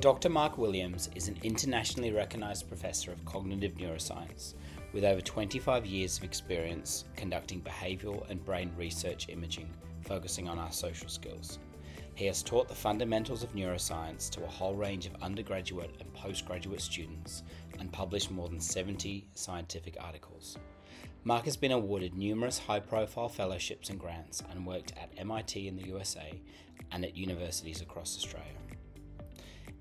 Dr. Mark Williams is an internationally recognised professor of cognitive neuroscience with over 25 years of experience conducting behavioural and brain research imaging focusing on our social skills. He has taught the fundamentals of neuroscience to a whole range of undergraduate and postgraduate students and published more than 70 scientific articles. Mark has been awarded numerous high profile fellowships and grants and worked at MIT in the USA and at universities across Australia.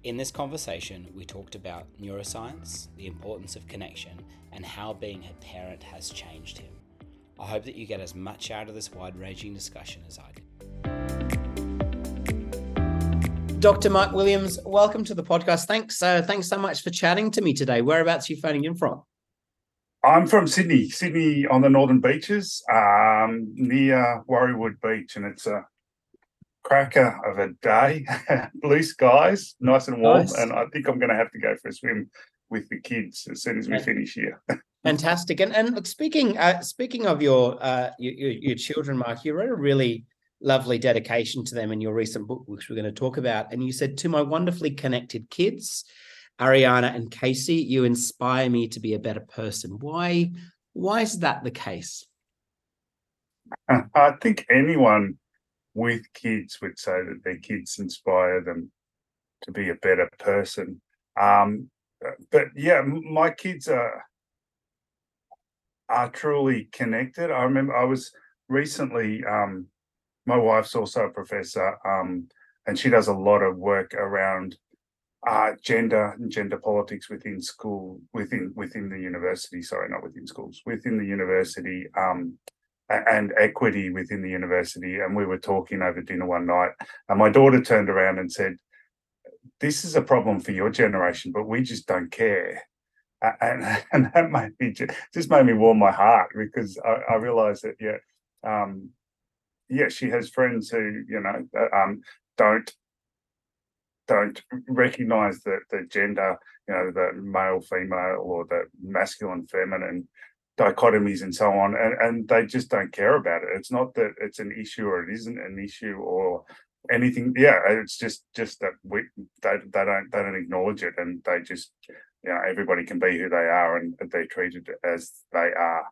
In this conversation, we talked about neuroscience, the importance of connection, and how being a parent has changed him. I hope that you get as much out of this wide ranging discussion as I did. Dr. Mike Williams, welcome to the podcast. Thanks, uh, thanks so much for chatting to me today. Whereabouts are you phoning in from? I'm from Sydney, Sydney on the northern beaches, um, near Warriewood Beach, and it's a cracker of a day, blue skies, nice and warm, nice. and I think I'm going to have to go for a swim with the kids as soon as we finish here. Fantastic. And and look, speaking uh, speaking of your, uh, your your children, Mark, you wrote a really lovely dedication to them in your recent book, which we're going to talk about. And you said, "To my wonderfully connected kids, Ariana and Casey, you inspire me to be a better person." Why why is that the case? I think anyone with kids would say that their kids inspire them to be a better person. Um, but yeah, my kids are are truly connected. I remember I was recently. Um, my wife's also a professor, um, and she does a lot of work around uh, gender and gender politics within school, within within the university. Sorry, not within schools, within the university. Um, and equity within the university. And we were talking over dinner one night, and my daughter turned around and said, "This is a problem for your generation, but we just don't care." And, and that made me just, just made me warm my heart because I, I realized that yeah, um, yeah, she has friends who you know uh, um, don't don't recognize the the gender, you know, the male female or the masculine feminine dichotomies and so on, and, and they just don't care about it. It's not that it's an issue or it isn't an issue or anything. Yeah, it's just just that we they, they don't they don't acknowledge it, and they just you know everybody can be who they are, and they're treated as they are.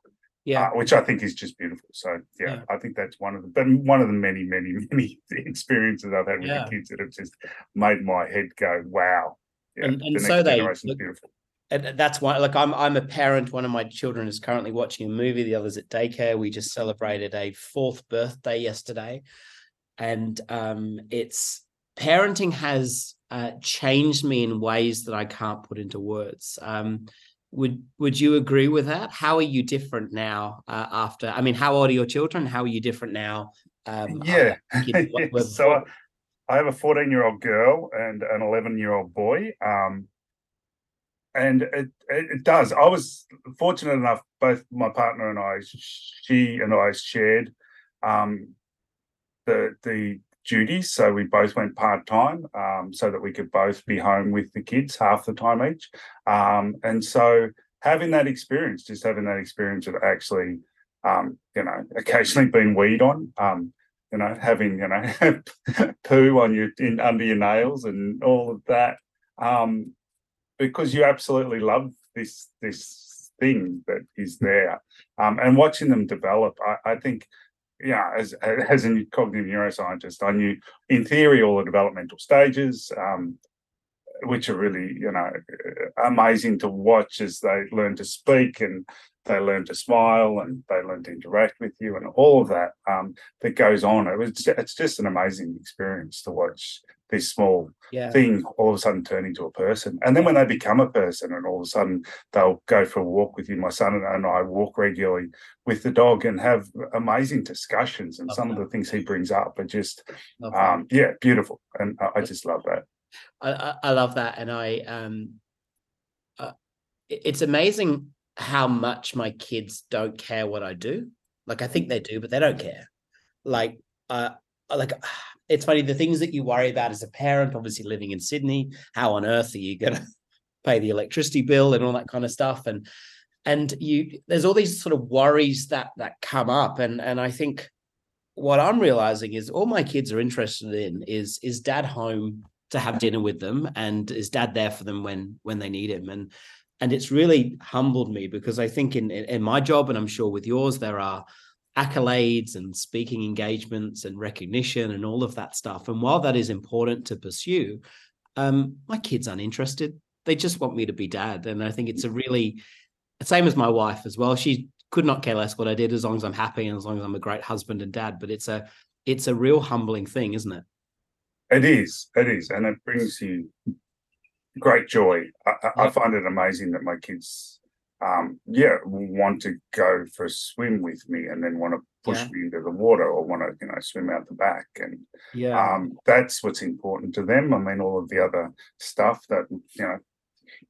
Yeah, uh, which I think is just beautiful. So yeah, yeah, I think that's one of the but one of the many many many experiences I've had with yeah. the kids that have just made my head go wow. Yeah, and, and the so they look, beautiful and that's why like i'm i'm a parent. One of my children is currently watching a movie. The other's at daycare. We just celebrated a fourth birthday yesterday. And um it's parenting has uh, changed me in ways that i can't put into words. Um would would you agree with that? How are you different now uh, after i mean how old are your children? How are you different now um yeah. so I, I have a 14 year old girl and an 11 year old boy. Um and it, it does. I was fortunate enough, both my partner and I, she and I shared um, the the duties, so we both went part time, um, so that we could both be home with the kids half the time each. Um, and so having that experience, just having that experience of actually, um, you know, occasionally being weed on, um, you know, having you know poo on your in under your nails and all of that. Because you absolutely love this this thing that is there, um, and watching them develop. I, I think yeah, as as a cognitive neuroscientist, I knew in theory all the developmental stages, um, which are really you know amazing to watch as they learn to speak and they learn to smile and they learn to interact with you and all of that um, that goes on. It was it's just an amazing experience to watch this small yeah. thing all of a sudden turn into a person. And then when they become a person and all of a sudden they'll go for a walk with you, my son and I walk regularly with the dog and have amazing discussions. And love some that. of the things he brings up are just, um, yeah, beautiful. And I, I just love that. I, I, love that. And I, um, uh, it's amazing how much my kids don't care what I do. Like I think they do, but they don't care. Like, uh, Uh, like it's funny the things that you worry about as a parent obviously living in sydney how on earth are you going to pay the electricity bill and all that kind of stuff and and you there's all these sort of worries that that come up and and i think what i'm realizing is all my kids are interested in is is dad home to have dinner with them and is dad there for them when when they need him and and it's really humbled me because i think in in my job and i'm sure with yours there are accolades and speaking engagements and recognition and all of that stuff. And while that is important to pursue, um, my kids aren't interested. They just want me to be dad. And I think it's a really, same as my wife as well. She could not care less what I did as long as I'm happy and as long as I'm a great husband and dad. But it's a, it's a real humbling thing, isn't it? It is. It is. And it brings you great joy. I, I find it amazing that my kids um, yeah, want to go for a swim with me and then want to push yeah. me into the water or want to, you know, swim out the back. And yeah, um, that's what's important to them. I mean, all of the other stuff that, you know,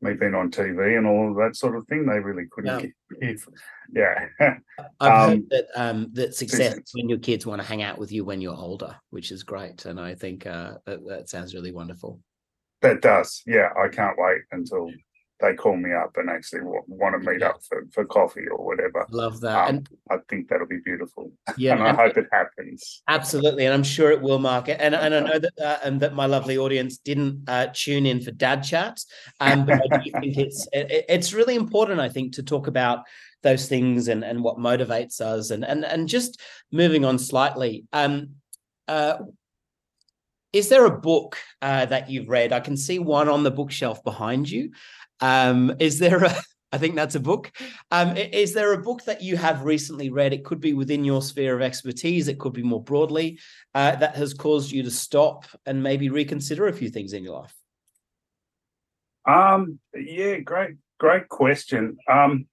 me being on TV and all of that sort of thing, they really couldn't yeah. give. Yeah. I've um, heard that um, that success when your kids want to hang out with you when you're older, which is great. And I think uh, that, that sounds really wonderful. That does. Yeah. I can't wait until they call me up and actually want to meet up for, for coffee or whatever. Love that. Um, and I think that'll be beautiful. Yeah, and I and, hope it happens. Absolutely, and I'm sure it will, Mark. And and I know that uh, and that my lovely audience didn't uh, tune in for dad chats, um, but I do think it's it, it's really important. I think to talk about those things and and what motivates us, and and and just moving on slightly. Um, uh, is there a book uh, that you've read? I can see one on the bookshelf behind you. Um, is there a I think that's a book. Um, is there a book that you have recently read? It could be within your sphere of expertise. It could be more broadly uh, that has caused you to stop and maybe reconsider a few things in your life. Um. Yeah. Great. Great question. Um.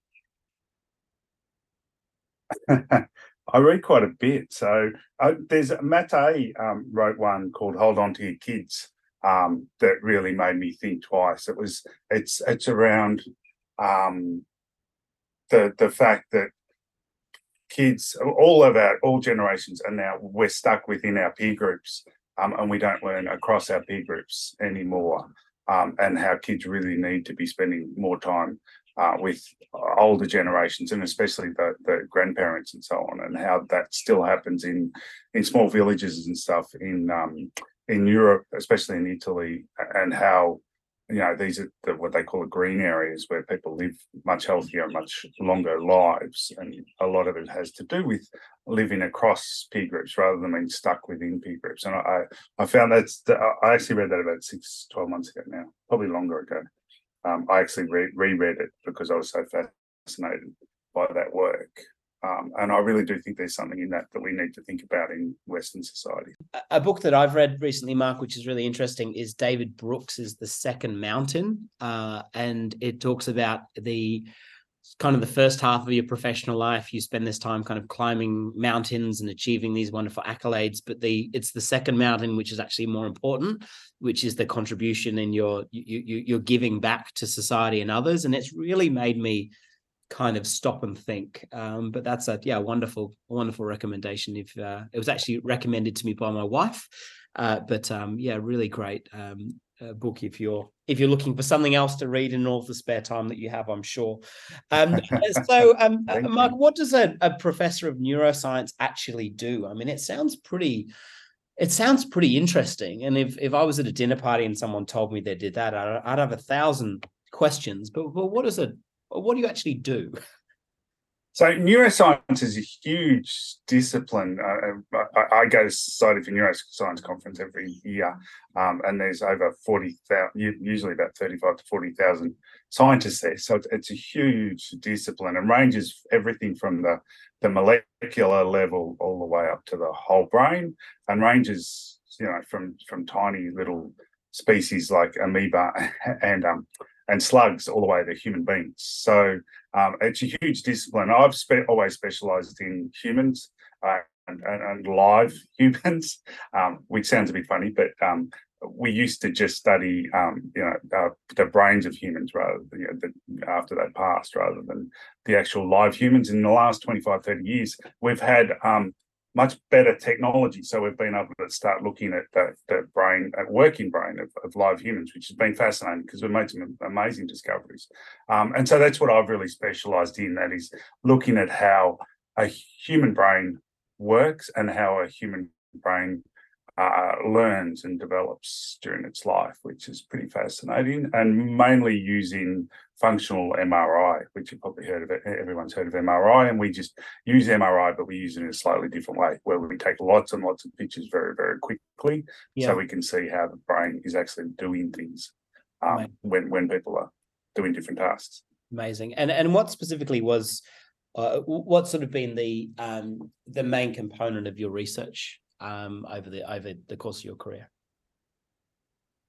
I read quite a bit. So uh, there's Maté. Um, wrote one called "Hold On to Your Kids," um, that really made me think twice. It was it's it's around um, the the fact that kids, all of our all generations, are now we're stuck within our peer groups, um, and we don't learn across our peer groups anymore. Um, and how kids really need to be spending more time uh, with older generations and especially the, the grandparents and so on, and how that still happens in in small villages and stuff in um, in Europe, especially in Italy, and how you know these are the, what they call the green areas where people live much healthier, much longer lives, and a lot of it has to do with living across peer groups rather than being stuck within peer groups. And I I found that I actually read that about six, 12 months ago now, probably longer ago. Um, I actually re- reread it because I was so fascinated by that work. Um, and I really do think there's something in that that we need to think about in Western society. A book that I've read recently, Mark, which is really interesting, is David Brooks' is The Second Mountain. Uh, and it talks about the kind of the first half of your professional life you spend this time kind of climbing mountains and achieving these wonderful accolades but the it's the second mountain which is actually more important which is the contribution in your you, you you're giving back to society and others and it's really made me kind of stop and think. Um, but that's a yeah, wonderful, wonderful recommendation. If uh, it was actually recommended to me by my wife, uh, but um, yeah, really great um, uh, book if you're if you're looking for something else to read in all the spare time that you have. I'm sure. Um, so, um, uh, Mark, what does a, a professor of neuroscience actually do? I mean, it sounds pretty it sounds pretty interesting. And if if I was at a dinner party and someone told me they did that, I'd, I'd have a thousand questions. But but what does a what do you actually do? So neuroscience is a huge discipline. Uh, uh I, I, go to Society for Neuroscience conference every year, um, and there's over forty thousand, usually about thirty-five to forty thousand scientists there. So it's, it's, a huge discipline and ranges everything from the the molecular level all the way up to the whole brain, and ranges you know, from from tiny little species like amoeba and um and slugs all the way to human beings. So um, it's a huge discipline. I've spe- always specialised in humans. Uh, and, and, and, live humans, um, which sounds a bit funny, but um, we used to just study, um, you know, uh, the brains of humans rather than, you know, the, after they passed, rather than the actual live humans. In the last 25, 30 years, we've had um, much better technology. So we've been able to start looking at the, the brain, at working brain of, of, live humans, which has been fascinating because we've made some amazing discoveries. Um, and so that's what I've really specialized in, that is looking at how a human brain works and how a human brain uh, learns and develops during its life, which is pretty fascinating, and mainly using functional MRI, which you've probably heard of it. Everyone's heard of MRI, and we just use MRI, but we use it in a slightly different way, where we take lots and lots of pictures very, very quickly, yeah. so we can see how the brain is actually doing things um, when when people are doing different tasks. Amazing. And and what specifically was uh, what's sort of been the um, the main component of your research um, over the over the course of your career?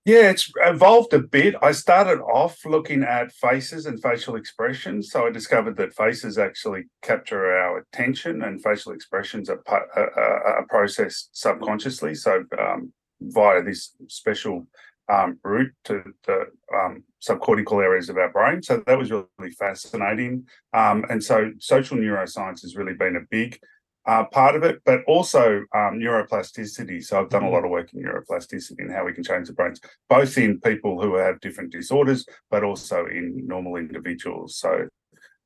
Yeah, it's evolved a bit. I started off looking at faces and facial expressions. So I discovered that faces actually capture our attention and facial expressions are, are, are processed subconsciously. So um, via this special um, route to the um, subcortical areas of our brain. So that was really fascinating. Um, and so social neuroscience has really been a big uh, part of it, but also um, neuroplasticity. So I've done a mm-hmm. lot of work in neuroplasticity and how we can change the brains, both in people who have different disorders, but also in normal individuals. So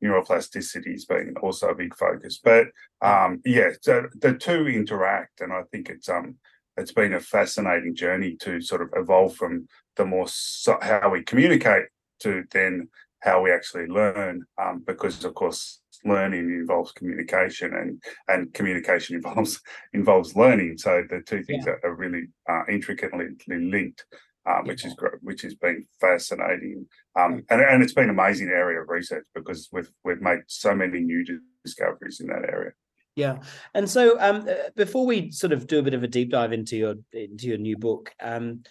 neuroplasticity has been also a big focus. But um, yeah, so the two interact, and I think it's um it's been a fascinating journey to sort of evolve from the more so how we communicate to then how we actually learn, um, because of course learning involves communication and and communication involves involves learning. So the two things yeah. are, really uh, intricately linked um, which is great which has been fascinating. Um, and, and it's been an amazing area of research because we've we've made so many new discoveries in that area. Yeah. And so um, uh, before we sort of do a bit of a deep dive into your into your new book um,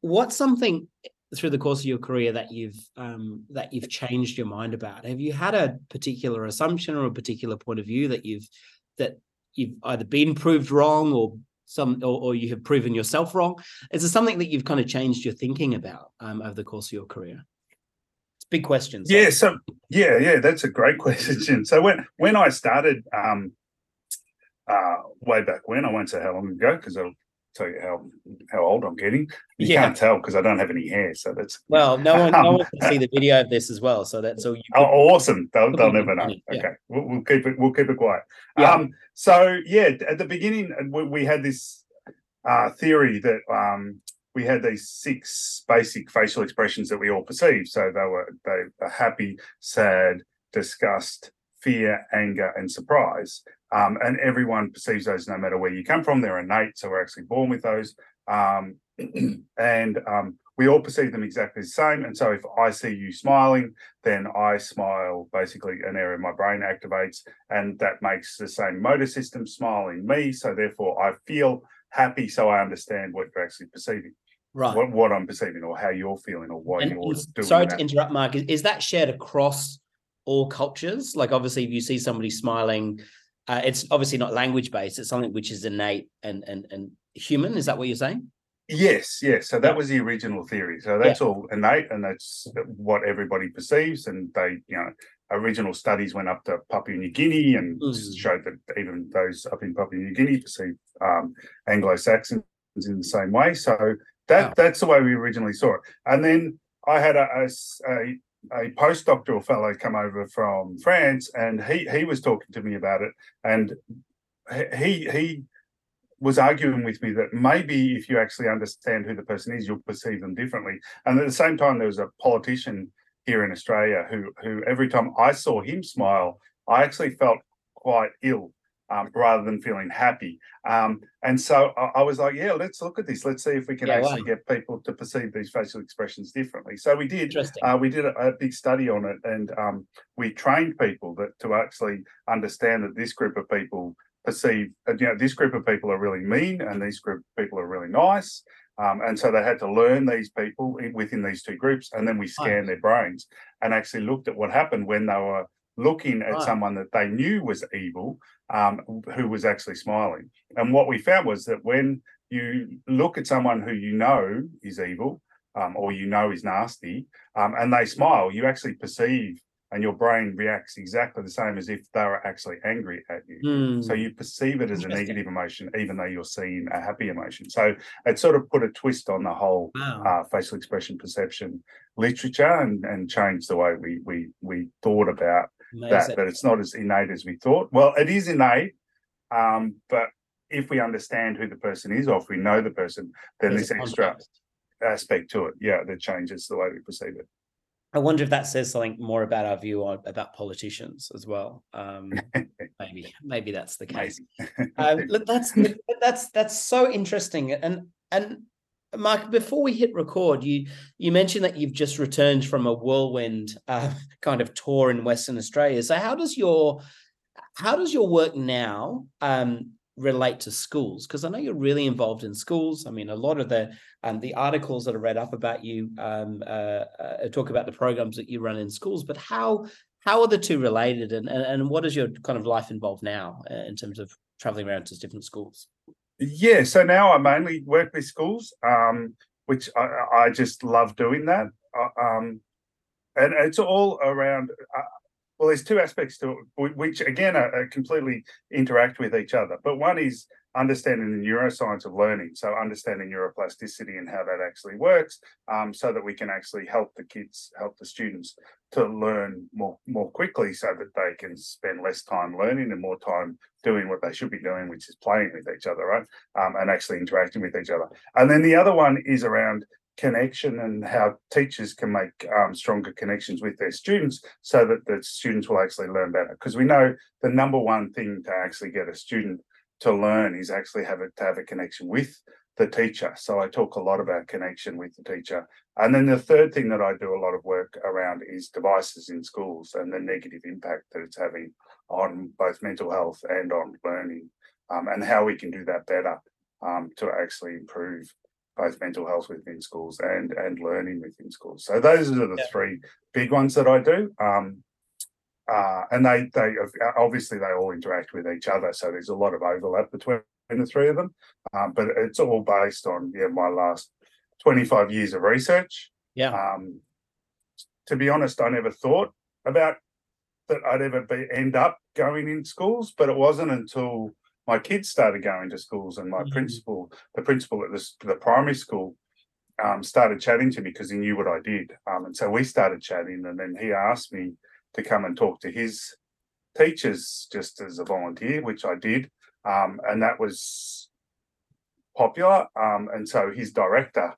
what's something through the course of your career that you've um, that you've changed your mind about? Have you had a particular assumption or a particular point of view that you've that you've either been proved wrong or some or, or you have proven yourself wrong? Is there something that you've kind of changed your thinking about um, over the course of your career? It's big questions. Yeah. So yeah, yeah, that's a great question. So when when I started um, uh, way back when, I won't say how long ago because I'll tell you how how old I'm getting. You yeah. can't tell because I don't have any hair, so that's well. No one, no one can see the video of this as well, so that's all. You oh, awesome! They'll, they'll never know. Yeah. Okay, we'll, we'll, keep it. We'll keep it quiet. Yeah. Um. So yeah, at the beginning, uh, we, we had this uh, theory that um we had these six basic facial expressions that we all perceive. So they were they were happy, sad, disgust, fear, anger, and surprise. Um, and everyone perceives those no matter where you come from. They're innate, so we're actually born with those. Um, and um, we all perceive them exactly the same. And so if I see you smiling, then I smile, basically an area of my brain activates, and that makes the same motor system smile in me. So therefore, I feel happy, so I understand what you're actually perceiving. Right. What, what I'm perceiving, or how you're feeling, or why and you're doing Sorry that. to interrupt, Mark. Is, is that shared across all cultures? Like, obviously, if you see somebody smiling, uh, it's obviously not language based. It's something which is innate and and and human. Is that what you're saying? Yes, yes. So that was the original theory. So that's yeah. all innate, and that's what everybody perceives. And they, you know, original studies went up to Papua New Guinea and mm. showed that even those up in Papua New Guinea perceive um, Anglo Saxons in the same way. So that that's the way we originally saw it. And then I had a, a, a a postdoctoral fellow come over from France, and he he was talking to me about it, and he he was arguing with me that maybe if you actually understand who the person is, you'll perceive them differently. And at the same time, there was a politician here in Australia who who every time I saw him smile, I actually felt quite ill um, rather than feeling happy. Um, and so I, I, was like, yeah, let's look at this. Let's see if we can yeah, actually wow. get people to perceive these facial expressions differently. So we did. Uh, we did a, a, big study on it, and um, we trained people that to actually understand that this group of people perceive, you know, this group of people are really mean and these group of people are really nice. Um, and so they had to learn these people within these two groups. And then we scanned their brains and actually looked at what happened when they were looking at someone that they knew was evil, um, who was actually smiling. And what we found was that when you look at someone who you know is evil um, or you know is nasty um, and they smile, you actually perceive and your brain reacts exactly the same as if they were actually angry at you. Mm. So you perceive it as a negative emotion, even though you're seeing a happy emotion. So it sort of put a twist on the whole wow. uh, facial expression perception literature and, and changed the way we we we thought about Amazing. that. But it's not as innate as we thought. Well, it is innate, um, but if we understand who the person is, or if we know the person, then There's this extra aspect to it, yeah, that changes the way we perceive it. I wonder if that says something more about our view on about politicians as well. Um, maybe, maybe that's the case. um, look, that's that's that's so interesting. And and Mark, before we hit record, you you mentioned that you've just returned from a whirlwind uh, kind of tour in Western Australia. So how does your how does your work now um, relate to schools? Because I know you're really involved in schools. I mean, a lot of the um, the articles that are read up about you um, uh, uh, talk about the programs that you run in schools. But how how are the two related, and and, and what is your kind of life involved now uh, in terms of traveling around to different schools? Yeah, so now I mainly work with schools, um, which I, I, just love doing that. Uh, um, and it's all around uh, well, there's two aspects to it, which again are, are completely interact with each other. But one is understanding the neuroscience of learning, so understanding neuroplasticity and how that actually works, um, so that we can actually help the kids, help the students to learn more more quickly, so that they can spend less time learning and more time doing what they should be doing, which is playing with each other, right, um, and actually interacting with each other. And then the other one is around connection and how teachers can make um, stronger connections with their students so that the students will actually learn better because we know the number one thing to actually get a student to learn is actually have it to have a connection with the teacher so i talk a lot about connection with the teacher and then the third thing that i do a lot of work around is devices in schools and the negative impact that it's having on both mental health and on learning um, and how we can do that better um, to actually improve both mental health within schools and and learning within schools. So those are the yeah. three big ones that I do. Um, uh, and they they obviously they all interact with each other, so there's a lot of overlap between the three of them. Um, but it's all based on yeah my last 25 years of research. Yeah. Um, to be honest, I never thought about that I'd ever be end up going in schools, but it wasn't until my kids started going to schools, and my mm-hmm. principal, the principal at the, the primary school, um, started chatting to me because he knew what I did. Um, and so we started chatting, and then he asked me to come and talk to his teachers just as a volunteer, which I did. Um, and that was popular. Um, and so his director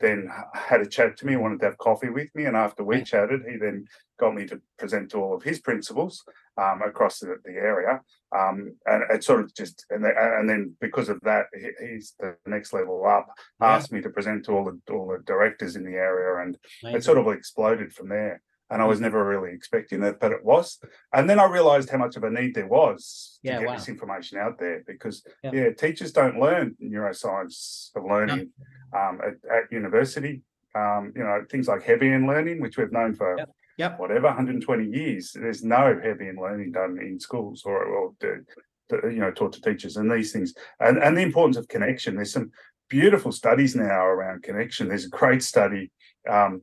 then had a chat to me, wanted to have coffee with me. And after we chatted, he then got me to present to all of his principals um, across the, the area. Um, and it sort of just, and, and then because of that, he, he's the next level up, yeah. asked me to present to all the, all the directors in the area. And Amazing. it sort of exploded from there and I was mm. never really expecting that, but it was. And then I realized how much of a need there was to get wow. this information out there because yeah. yeah. teachers don't learn neuroscience of learning no. um, at, at, university. Um, you know, things like Hebbian learning, which we've known for yep. Yep. whatever 120 years. There's no Hebbian learning done in schools or, or to, to, you know taught to teachers and these things and and the importance of connection. There's some beautiful studies now around connection. There's a great study um,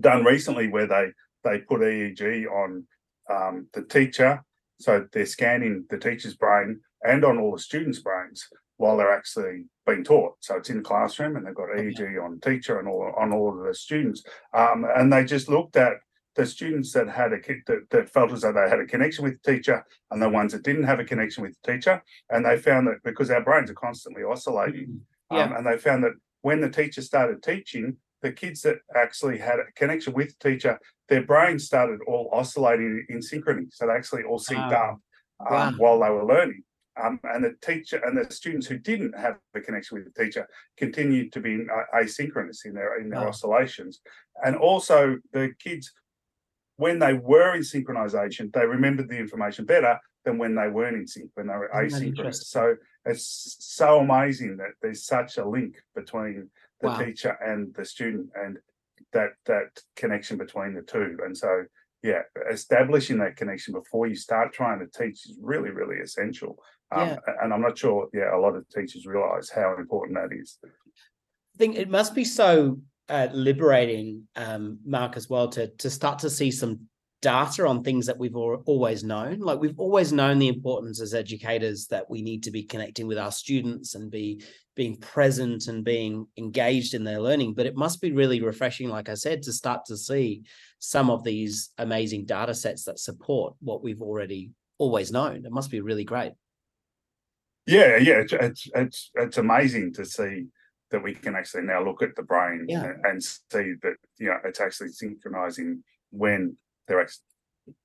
done recently where they they put EEG on um, the teacher, so they're scanning the teacher's brain and on all the students' brains while they're actually being taught. So it's in the classroom, and they've got EEG on teacher and all on all of the students, um, and they just looked at the students that had a that, that felt as though they had a connection with the teacher and the ones that didn't have a connection with the teacher and they found that because our brains are constantly oscillating mm-hmm. yeah. um, and they found that when the teacher started teaching the kids that actually had a connection with the teacher, their brains started all oscillating in synchrony. So they actually all synced wow. up um, wow. while they were learning. Um, and the teacher and the students who didn't have a connection with the teacher continued to be uh, asynchronous in their in their wow. oscillations. And also the kids, when they were in synchronization, they remembered the information better than when they weren't in sync, when they were Isn't asynchronous. So it's so amazing that there's such a link between the Wow. teacher and the student and that that connection between the two. And so yeah, establishing that connection before you start trying to teach is really, really essential. Um, Yeah. and I'm not sure, yeah, a lot of teachers realize how important that is. I think it must be so uh, liberating, um, Mark, as well, to to start to see some data on things that we've always known. Like we've always known the importance as educators that we need to be connecting with our students and be being present and being engaged in their learning. But it must be really refreshing, like I said, to start to see some of these amazing data sets that support what we've already always known. It must be really great. Yeah, yeah, it's it's it's, amazing to see that we can actually now look at the brain Yeah. and see that you know it's actually synchronizing when they're actually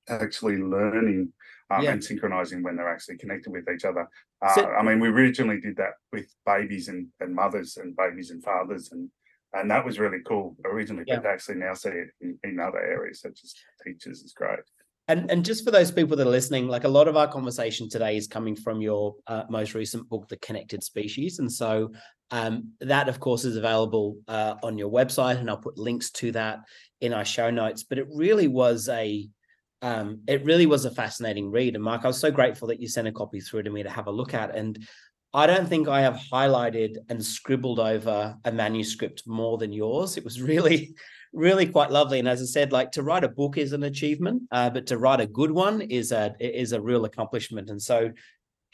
actually learning um, Yeah. and synchronizing when they're actually connected with each other. Uh, So- I mean, we originally did that with babies and, and mothers and babies and fathers and and that was really cool originally, but to actually now see it in, in other areas such as teachers is great. And and just for those people that are listening, like a lot of our conversation today is coming from your uh, most recent book, The Connected Species, and so um, that, of course, is available uh, on your website, and I'll put links to that in our show notes. But it really was a um, it really was a fascinating read, and Mark, I was so grateful that you sent a copy through to me to have a look at, and I don't think I have highlighted and scribbled over a manuscript more than yours. It was really really quite lovely. And as I said, like to write a book is an achievement, uh, but to write a good one is a is a real accomplishment. And so,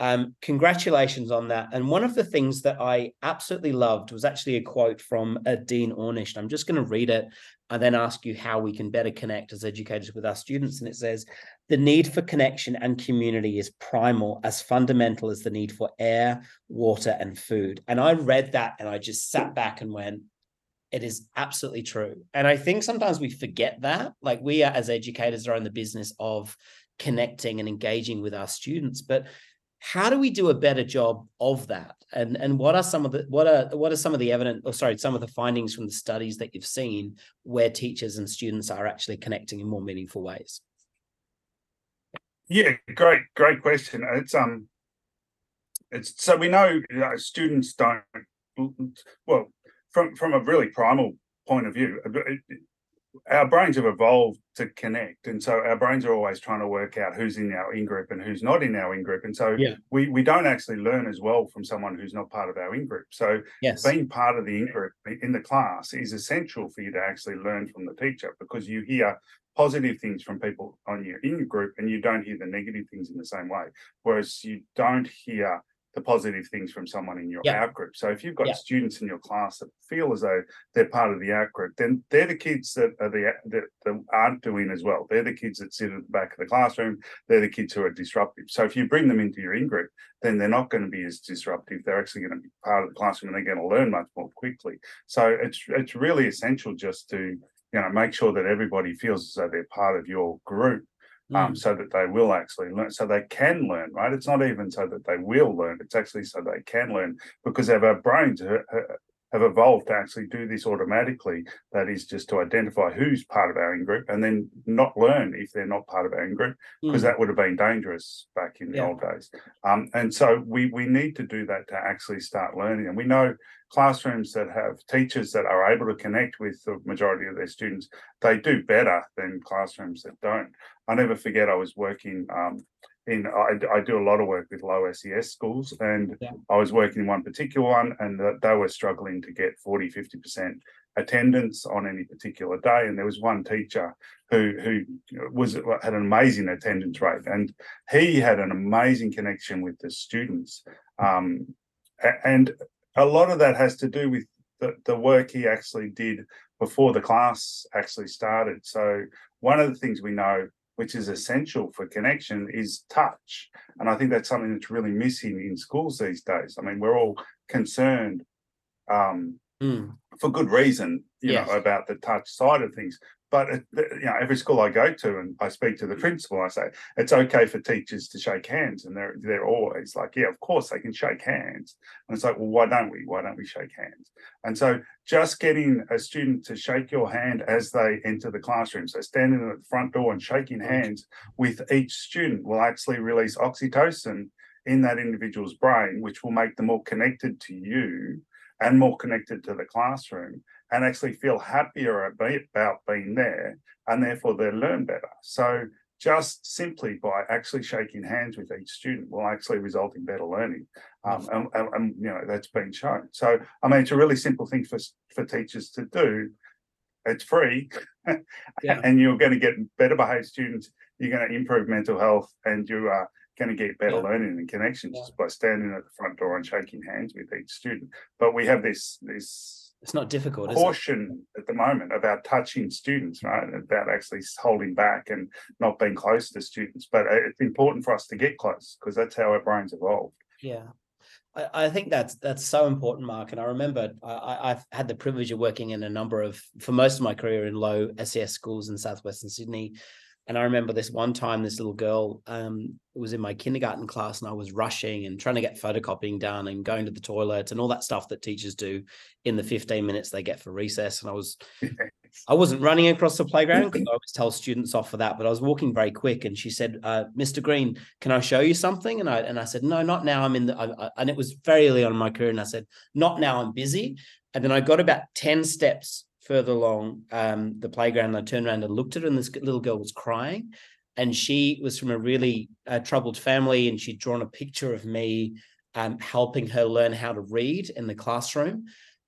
um, congratulations on that. And one of the things that I absolutely loved was actually a quote from uh, Dean Ornish. I'm just going to read it and then ask you how we can better connect as educators with our students. And it says, "The need for connection and community is primal, as fundamental as the need for air, water, and food." And I read that and I just sat back and went it is absolutely true. And I think sometimes we forget that. Like we are, as educators are in the business of connecting and engaging with our students. But how do we do a better job of that? And and what are some of the what are what are some of the evidence or sorry, some of the findings from the studies that you've seen where teachers and students are actually connecting in more meaningful ways? Yeah, great, great question. It's um, it's so we know, you know students don't well from from a really primal point of view. uh, it- it- Our brains have evolved to connect, and so our brains are always trying to work out who's in our in group and who's not in our in group, and so Yeah. we we don't actually learn as well from someone who's not part of our in group. So Yes. being part of the in group in the class is essential for you to actually learn from the teacher because you hear positive things from people on your in group and you don't hear the negative things in the same way. Whereas you don't hear the positive things from someone in your Yeah. out group. So if you've got Yeah. students in your class that feel as though they're part of the out group, then they're the kids that are the that, that aren't doing as well. They're the kids that sit at the back of the classroom. They're the kids who are disruptive. So if you bring them into your in group, then they're not going to be as disruptive. They're actually going to be part of the classroom and they're going to learn much more quickly. So it's it's really essential just to you know make sure that everybody feels as though they're part of your group um, Mm, so that they will actually learn, so they can learn, right? It's not even so that they will learn, it's actually so they can learn because of our brains ha- ha- have evolved to actually do this automatically. That is just to identify who's part of our in group and then not learn if they're not part of our in group because mm, that would have been dangerous back in the Yeah. old days. Um, and so we we need to do that to actually start learning. And we know classrooms that have teachers that are able to connect with the majority of their students, they do better than classrooms that don't. I never forget I was working um, in I, I do a lot of work with low SES schools and Yeah. I was working in one particular one and that they were struggling to get 40 50% attendance on any particular day and there was one teacher who who was had an amazing attendance rate and he had an amazing connection with the students um, and a lot of that has to do with the, the work he actually did before the class actually started so one of the things we know which is essential for connection is touch and i think that's something that's really missing in schools these days i mean we're all concerned um, mm. for good reason, you Yes. know, about the touch side of things. But uh, you know, every school I go to and I speak to the principal, I say it's okay for teachers to shake hands, and they're they're always like, yeah, of course they can shake hands. And it's like, well, why don't we? Why don't we shake hands? And so just getting a student to shake your hand as they enter the classroom, so standing at the front door and shaking hands with each student will actually release oxytocin in that individual's brain, which will make them more connected to you and more connected to the classroom and actually feel happier about being there and therefore they learn better. So just simply by actually shaking hands with each student will actually result in better learning. Um, and, and, and, you know, that's been shown. So, I mean, it's a really simple thing for, for teachers to do. It's free yeah. and you're going to get better behaved students. You're going to improve mental health and you are going to get better yeah. learning and connections yeah. just by standing at the front door and shaking hands with each student. But we have this, this it's not difficult. Caution at the moment about touching students, right? About actually holding back and not being close to students. But uh, it's important for us to get close because that's how our brains evolved. Yeah. I, I think that's that's so important, Mark. And I remember I, I've had the privilege of working in a number of, for most of my career, in low SES schools in southwestern Sydney, and I remember this one time, this little girl um, was in my kindergarten class, and I was rushing and trying to get photocopying done and going to the toilet and all that stuff that teachers do in the 15 minutes they get for recess. And I was, I wasn't running across the playground because I always tell students off for that, but I was walking very quick. And she said, uh, "Mr. Green, can I show you something?" And I and I said, "No, not now. I'm in the." I, I, and it was very early on in my career, and I said, "Not now. I'm busy." And then I got about 10 steps further along um, the playground. I turned around and looked at her, and this little girl was crying. And she was from a really uh, troubled family, and she'd drawn a picture of me um, helping her learn how to read in the classroom.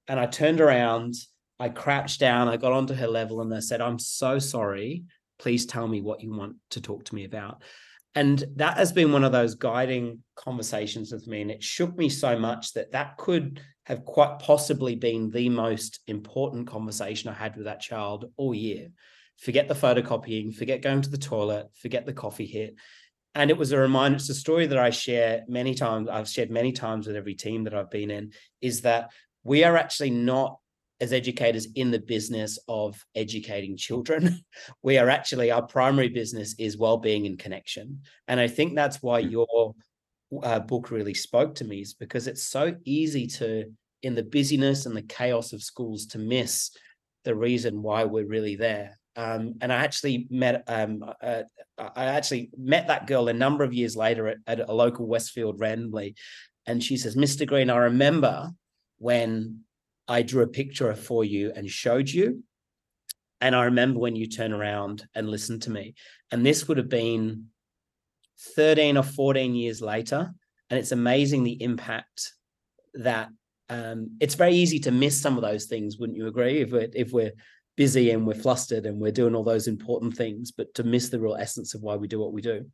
And I turned around, I crouched down, I got onto her level, and I said, I'm so sorry. Please tell me what you want to talk to me about. And that has been one of those guiding conversations with me. And it shook me so much that that could have quite possibly been the most important conversation I had with that child all year. Forget the photocopying, forget going to the toilet, forget the coffee hit. And it was a reminder, it's a story that I share many times, I've shared many times with every team that I've been in, is that we are actually not as educators in the business of educating children. we are actually, our primary business is well-being and connection. And I think that's why hmm. your uh, book really spoke to me is because it's so easy to, in the busyness and the chaos of schools, to miss the reason why we're really there. Um, and I actually met um, uh, I actually met that girl a number of years later at, at a local Westfield randomly, and she says, "Mr. Green, I remember when I drew a picture for you and showed you, and I remember when you turn around and listened to me, and this would have been 13 or 14 years later. And it's amazing the impact that um, it's very easy to miss some of those things, wouldn't you agree? If we're, if we're busy and we're flustered and we're doing all those important things, but to miss the real essence of why we do what we do.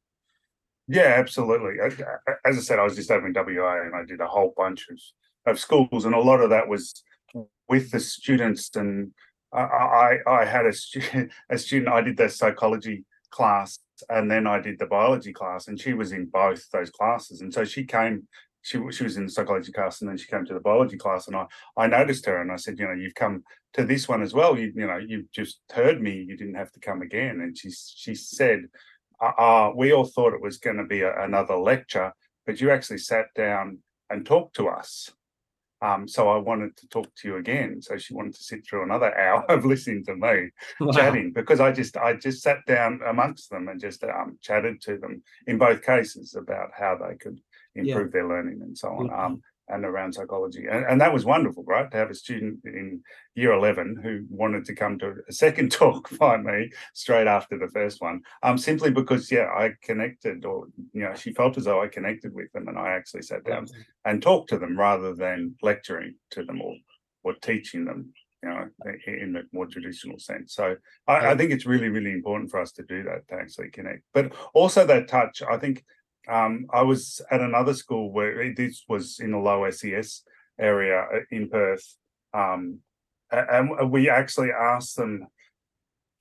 Yeah, absolutely. As I said, I was just over in WA and I did a whole bunch of, of schools, and a lot of that was with the students. And I, I, I had a a student, I did their psychology class and then I did the biology class, and she was in both those classes. And so she came, she she was in the psychology class, and then she came to the biology class, and I I noticed her, and I said, you know, you've come to this one as well. You you know, you've just heard me. You didn't have to come again. And she she said, uh, uh we all thought it was going to be a, another lecture, but you actually sat down and talked to us. Um, so I wanted to talk to you again. So she wanted to sit through another hour of listening to me wow. chatting because I just I just sat down amongst them and just um, chatted to them in both cases about how they could improve yeah. their learning and so on. Um, and around psychology. And, and, that was wonderful, right? To have a student in year 11 who wanted to come to a second talk by me straight after the first one, um, simply because, yeah, I connected or, you know, she felt as though I connected with them and I actually sat down and talked to them rather than lecturing to them or, or teaching them. You know, in a more traditional sense. So I, I think it's really, really important for us to do that to actually connect. But also that touch, I think um, I was at another school where this was in the low SES area uh, in Perth. Um, and we actually asked them,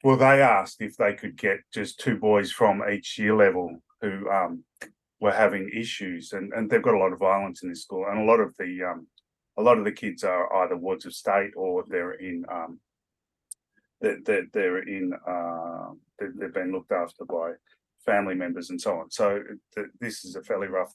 well, they asked if they could get just two boys from each year level who um, were having issues, and, and they've got a lot of violence in this school, and a lot of the um, a lot of the kids are either wards of state or they're in um, that they're in uh, they've been looked after by family members and so on. So th- this is a fairly rough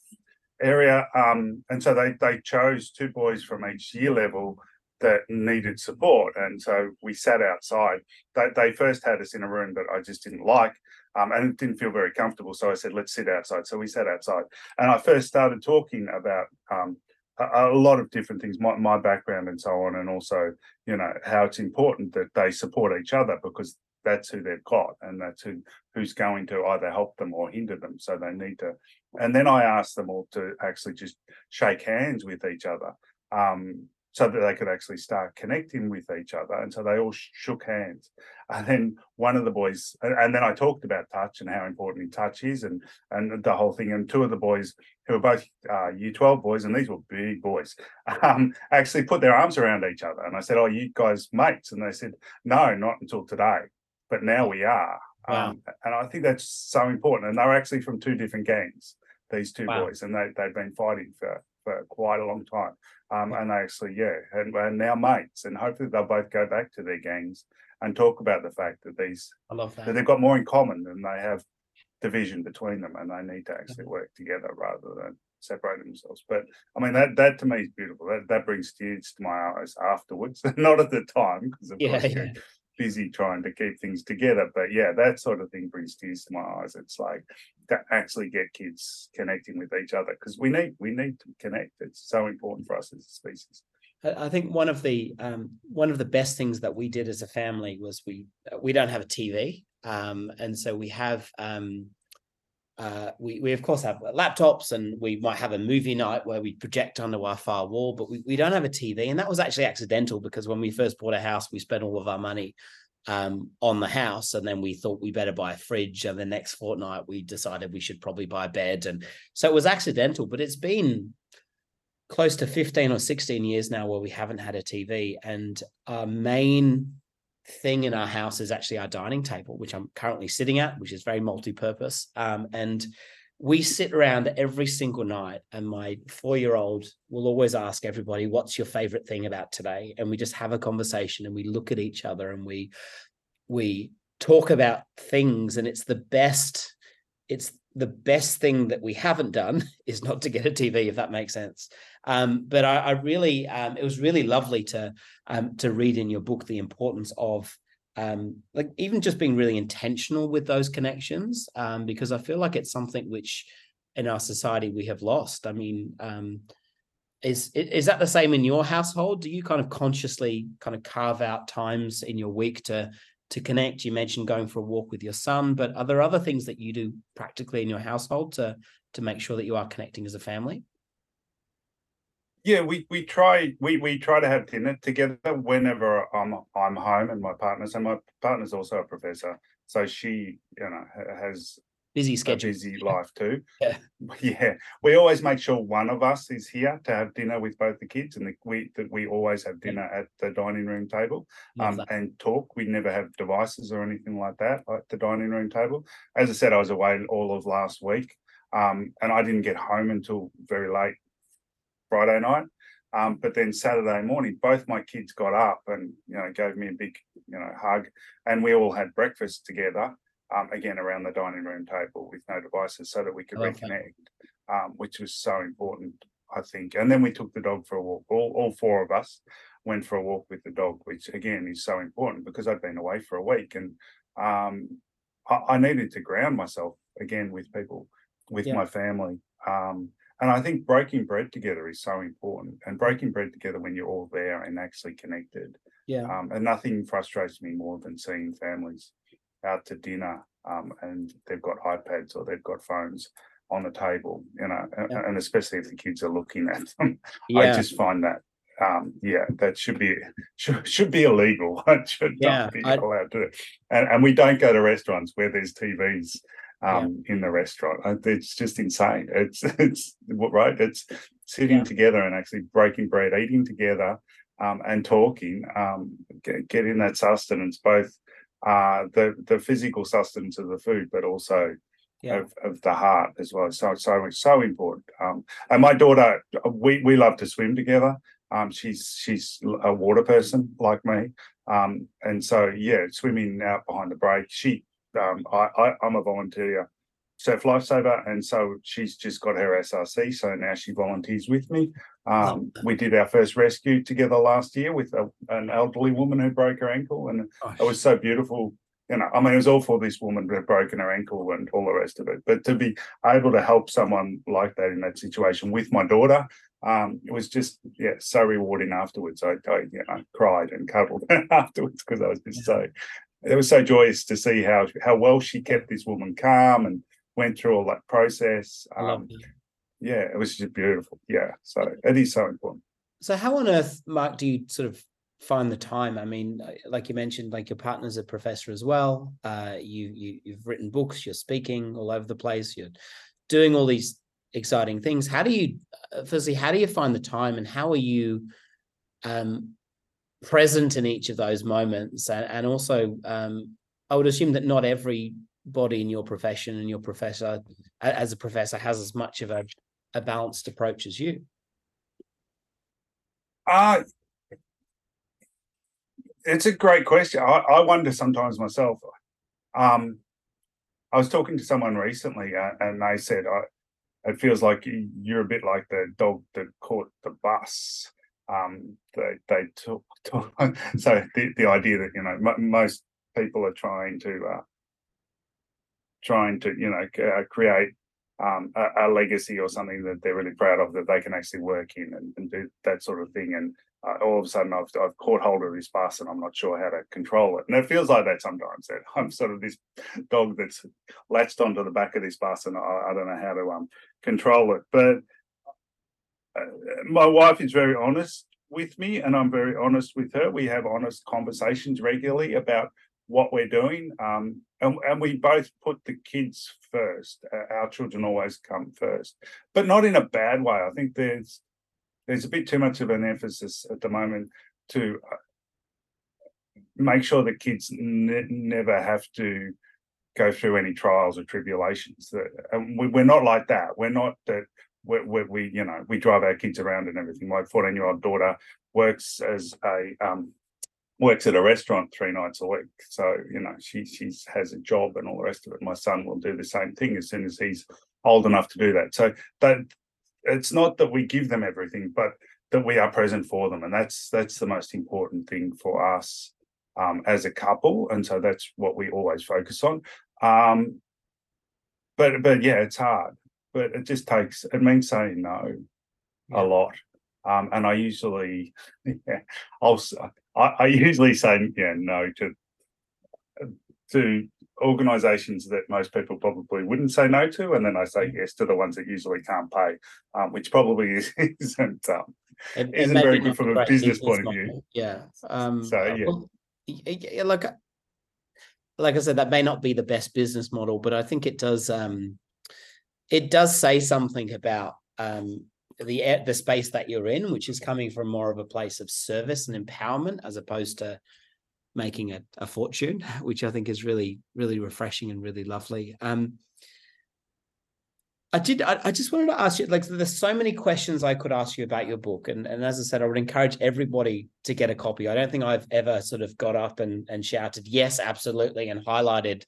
area, um, and so they they chose two boys from each year level that needed support, and so we sat outside. They they first had us in a room that I just didn't like. Um, and it didn't feel very comfortable, so I said, "Let's sit outside." So we sat outside, and I first started talking about um, a, a lot of different things, my, my background and so on, and also, you know, how it's important that they support each other because that's who they've got and that's who who's going to either help them or hinder them so they need to and then i asked them all to actually just shake hands with each other um, so that they could actually start connecting with each other. And so they all shook hands. And then one of the boys, and, then I talked about touch and how important touch is, and and the whole thing. And two of the boys, who were both uh, Year Twelve boys, and these were big boys, um, actually put their arms around each other. And I said, "Oh, you guys mates?" And they said, "No, not until today, but now we are." Wow. Um, and I think that's so important. And they're actually from two different gangs, these two wow. boys, and they they've been fighting for for quite a long time. Um, and they actually, yeah, and, and now mates, and hopefully they'll both go back to their gangs and talk about the fact that these, I love that. that they've got more in common than they have division between them, and they need to actually mm-hmm. work together rather than separate themselves. But I mean, that that to me is beautiful. That that brings tears to my eyes afterwards, not at the time because of yeah, course yeah busy trying to keep things together. But yeah, that sort of thing brings tears to my eyes. It's like to actually get kids connecting with each other because we need we need to connect. It's so important for us as a species. I think one of the um, one of the best things that we did as a family was we we don't have a TV, um, and so we have um, uh, we, we of course have laptops and we might have a movie night where we project onto our far wall, but we, we don't have a TV. And that was actually accidental because when we first bought a house, we spent all of our money um, on the house. And then we thought we better buy a fridge. And the next fortnight, we decided we should probably buy a bed. And so it was accidental, but it's been close to 15 or 16 years now where we haven't had a TV. And our main thing in our house is actually our dining table, which I'm currently sitting at, which is very multi-purpose. Um, and we sit around every single night, and my four-year-old will always ask everybody, "What's your favorite thing about today?" And we just have a conversation, and we look at each other, and we we talk about things, and it's the best. It's the best thing that we haven't done is not to get a TV, if that makes sense. Um, but I, I really, um, it was really lovely to um, to read in your book the importance of um, like even just being really intentional with those connections, um, because I feel like it's something which in our society we have lost. I mean, um, is is that the same in your household? Do you kind of consciously kind of carve out times in your week to to connect? You mentioned going for a walk with your son, but are there other things that you do practically in your household to to make sure that you are connecting as a family? Yeah, we we try we we try to have dinner together whenever I'm I'm home and my partner's and my partner's also a professor, so she you know has busy schedule, busy life too. Yeah, yeah. We always make sure one of us is here to have dinner with both the kids, and the, we that we always have dinner at the dining room table um, and talk. We never have devices or anything like that at the dining room table. As I said, I was away all of last week, um, and I didn't get home until very late Friday night. Um, but then Saturday morning, both my kids got up and you know gave me a big you know hug, and we all had breakfast together. Um, again around the dining room table with no devices, so that we could reconnect, um, which was so important, I think. And then we took the dog for a walk. All all four of us went for a walk with the dog, which again is so important because I'd been away for a week and um, I, I, needed to ground myself again with people, with yeah. my family. Um, and I think breaking bread together is so important, and breaking bread together when you're all there and actually connected. Yeah. Um, and nothing frustrates me more than seeing families out to dinner um, and they've got iPads or they've got phones on the table, you know, yeah. and especially if the kids are looking at them. Yeah. I just find that um, yeah, that should be should, should be illegal. It should yeah, not be I, allowed to. And, and we don't go to restaurants where there's TVs um, yeah. in the restaurant. It's just insane. It's it's right. It's sitting yeah. together and actually breaking bread, eating together, um, and talking, um, get, getting that sustenance, both uh, the the physical sustenance of the food, but also yeah. of, of the heart as well. So so it's so important. Um, and my daughter, we we love to swim together. Um, she's she's a water person like me, um, and so yeah, swimming out behind the break. She, um, I, I I'm a volunteer surf lifesaver, and so she's just got her SRC, so now she volunteers with me. Um, we did our first rescue together last year with a, an elderly woman who broke her ankle, and it was so beautiful. You know, I mean, it was all for this woman who had broken her ankle and all the rest of it. But to be able to help someone like that in that situation with my daughter, um, it was just yeah, so rewarding afterwards. I, I you know cried and cuddled afterwards because I was just so it was so joyous to see how how well she kept this woman calm and went through all that process. Um, yeah, it was just beautiful. Yeah, so it is so important. So, how on earth, Mark, do you sort of find the time? I mean, uh, like you mentioned, like your partner's a professor as well. Uh, you you you've written books. You're speaking all over the place. You're doing all these exciting things. How do you, uh, firstly, how do you find the time, and how are you um, present in each of those moments? And, and also, um, I would assume that not every body in your profession and your professor as a professor has as much of a, a balanced approach as you? Uh it's a great question. I, I wonder sometimes myself um i was talking to someone recently uh, and they said I, it feels like you're a bit like the dog that caught the bus. Um they they took, took so the, the idea that you know m- most people are trying to uh, trying to you know uh, create um, a, a, legacy or something that they're really proud of that they can actually work in and, and do that sort of thing. And uh, all of a sudden, I've, I've caught hold of this bus and I'm not sure how to control it. And it feels like that sometimes. That I'm sort of this dog that's latched onto the back of this bus and I, I don't know how to um, control it. But uh, my wife is very honest with me and I'm very honest with her. We have honest conversations regularly about what we're doing. Um, and, and we both put the kids first. Our children always come first, but not in a bad way. I think there's there's a bit too much of an emphasis at the moment to uh, make sure that kids ne- never have to go through any trials or tribulations. That and we, are not like that. We're not that. we we you know we drive our kids around and everything. My 14 year old daughter works as a um, works at a restaurant three nights a week. So, you know, she she has a job and all the rest of it. My son will do the same thing as soon as he's old enough to do that. So that it's not that we give them everything, but that we are present for them. And that's that's the most important thing for us um, as a couple. And so that's what we always focus on. Um, but but yeah, it's hard. But it just takes it means saying no yeah. a lot. Um, and I usually, yeah, I'll I, I usually say yeah no to to organizations that most people probably wouldn't say no to, and then I say yes to the ones that usually can't pay, um, which probably is, isn't um, it, isn't very good from a business, point of view. Yeah. Um, so yeah. Well, like like I said, that may not be the best business model, but I think it does um, it does say something about um, the the space that you're in, which is coming from more of a place of service and empowerment as opposed to making a, a fortune, which I think is really really refreshing and really lovely. Um, I did. I, I, just wanted to ask you. Like, there's so many questions I could ask you about your book, and and as I said, I would encourage everybody to get a copy. I don't think I've ever sort of got up and and shouted yes, absolutely, and highlighted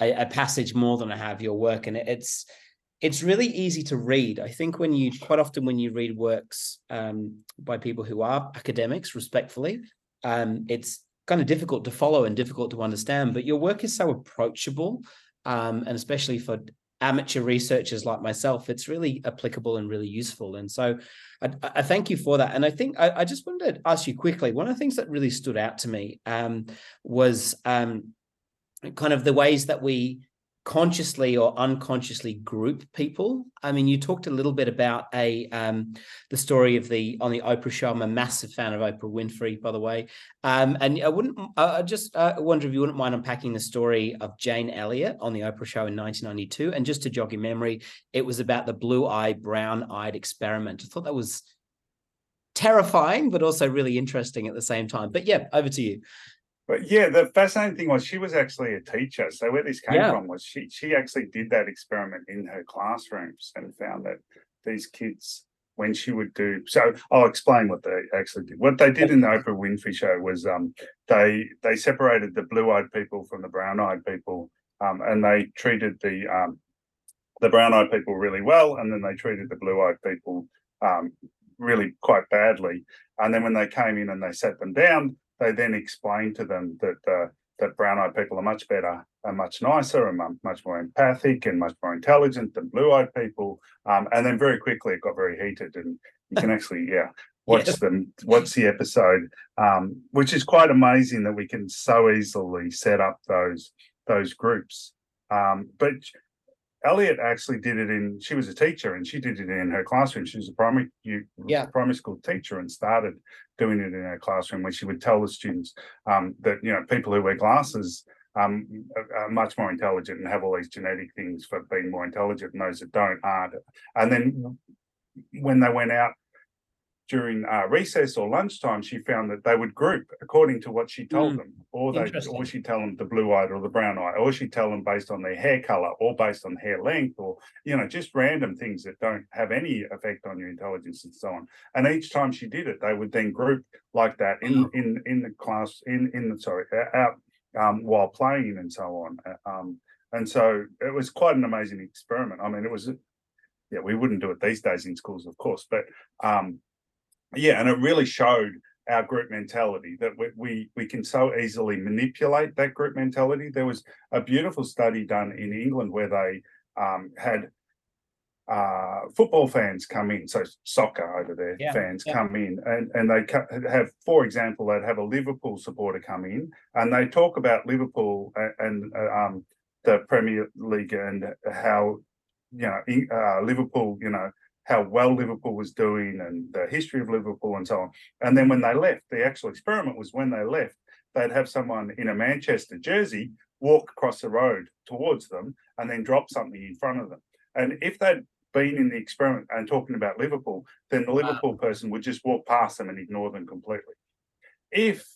a, a passage more than I have your work, and it's it's really easy to read. I think when you quite often when you read works um, by people who are academics, respectfully, um, it's kind of difficult to follow and difficult to understand. But your work is so approachable, um, and especially for amateur researchers like myself, it's really applicable and really useful. And so, I, I thank you for that. And I think I, I, just wanted to ask you quickly. One of the things that really stood out to me um, was um, kind of the ways that we consciously or unconsciously group people. I mean, you talked a little bit about a um, the story of the on the Oprah show. I'm a massive fan of Oprah Winfrey, by the way. Um, and I wouldn't, I just uh, wonder if you wouldn't mind unpacking the story of Jane Elliott on the Oprah show in 1992. And just to jog your memory, it was about the blue eye, brown-eyed experiment. I thought that was terrifying, but also really interesting at the same time. But yeah, over to you. But yeah, the fascinating thing was she was actually a teacher. So where this came yeah. from was she she actually did that experiment in her classrooms and found that these kids when she would do so I'll explain what they actually did. What they did in the Oprah Winfrey show was um they they separated the blue-eyed people from the brown-eyed people um and they treated the um the brown-eyed people really well and then they treated the blue-eyed people um really quite badly. And then when they came in and they sat them down, they then explained to them that uh, that brown-eyed people are much better and much nicer and much more empathic and much more intelligent than blue-eyed people. Um, and then very quickly it got very heated, and you can actually, yeah, watch yes. them, watch the episode, um, which is quite amazing that we can so easily set up those those groups. Um, but Elliott actually did it in. She was a teacher, and she did it in her classroom. She was a primary, you, yeah. primary school teacher, and started doing it in her classroom, where she would tell the students um, that you know people who wear glasses um, are, are, much more intelligent and have all these genetic things for being more intelligent, and those that don't aren't. And then when they went out during uh, recess or lunchtime, she found that they would group according to what she told mm, them, or they, or she'd tell them the blue-eyed or the brown eye, or she'd tell them based on their hair color, or based on hair length, or you know, just random things that don't have any effect on your intelligence and so on. And each time she did it, they would then group like that in mm. in in the class, in in the sorry, out um, while playing and so on. Uh, um, and so it was quite an amazing experiment. I mean, it was yeah, we wouldn't do it these days in schools, of course, but um, yeah, and it really showed our group mentality that we, we we can so easily manipulate that group mentality. There was a beautiful study done in England where they um, had uh, football fans come in, so soccer over there yeah, fans yeah. come in, and and they have, for example, they'd have a Liverpool supporter come in, and they talk about Liverpool and, and uh, um, the Premier League and how you know uh, Liverpool, you know how well Liverpool was doing and the history of Liverpool and so on. And then when they left, the actual experiment was when they left, they'd have someone in a Manchester jersey walk across the road towards them and then drop something in front of them. And if they'd been in the experiment and talking about Liverpool, then the Liverpool wow. person would just walk past them and ignore them completely. If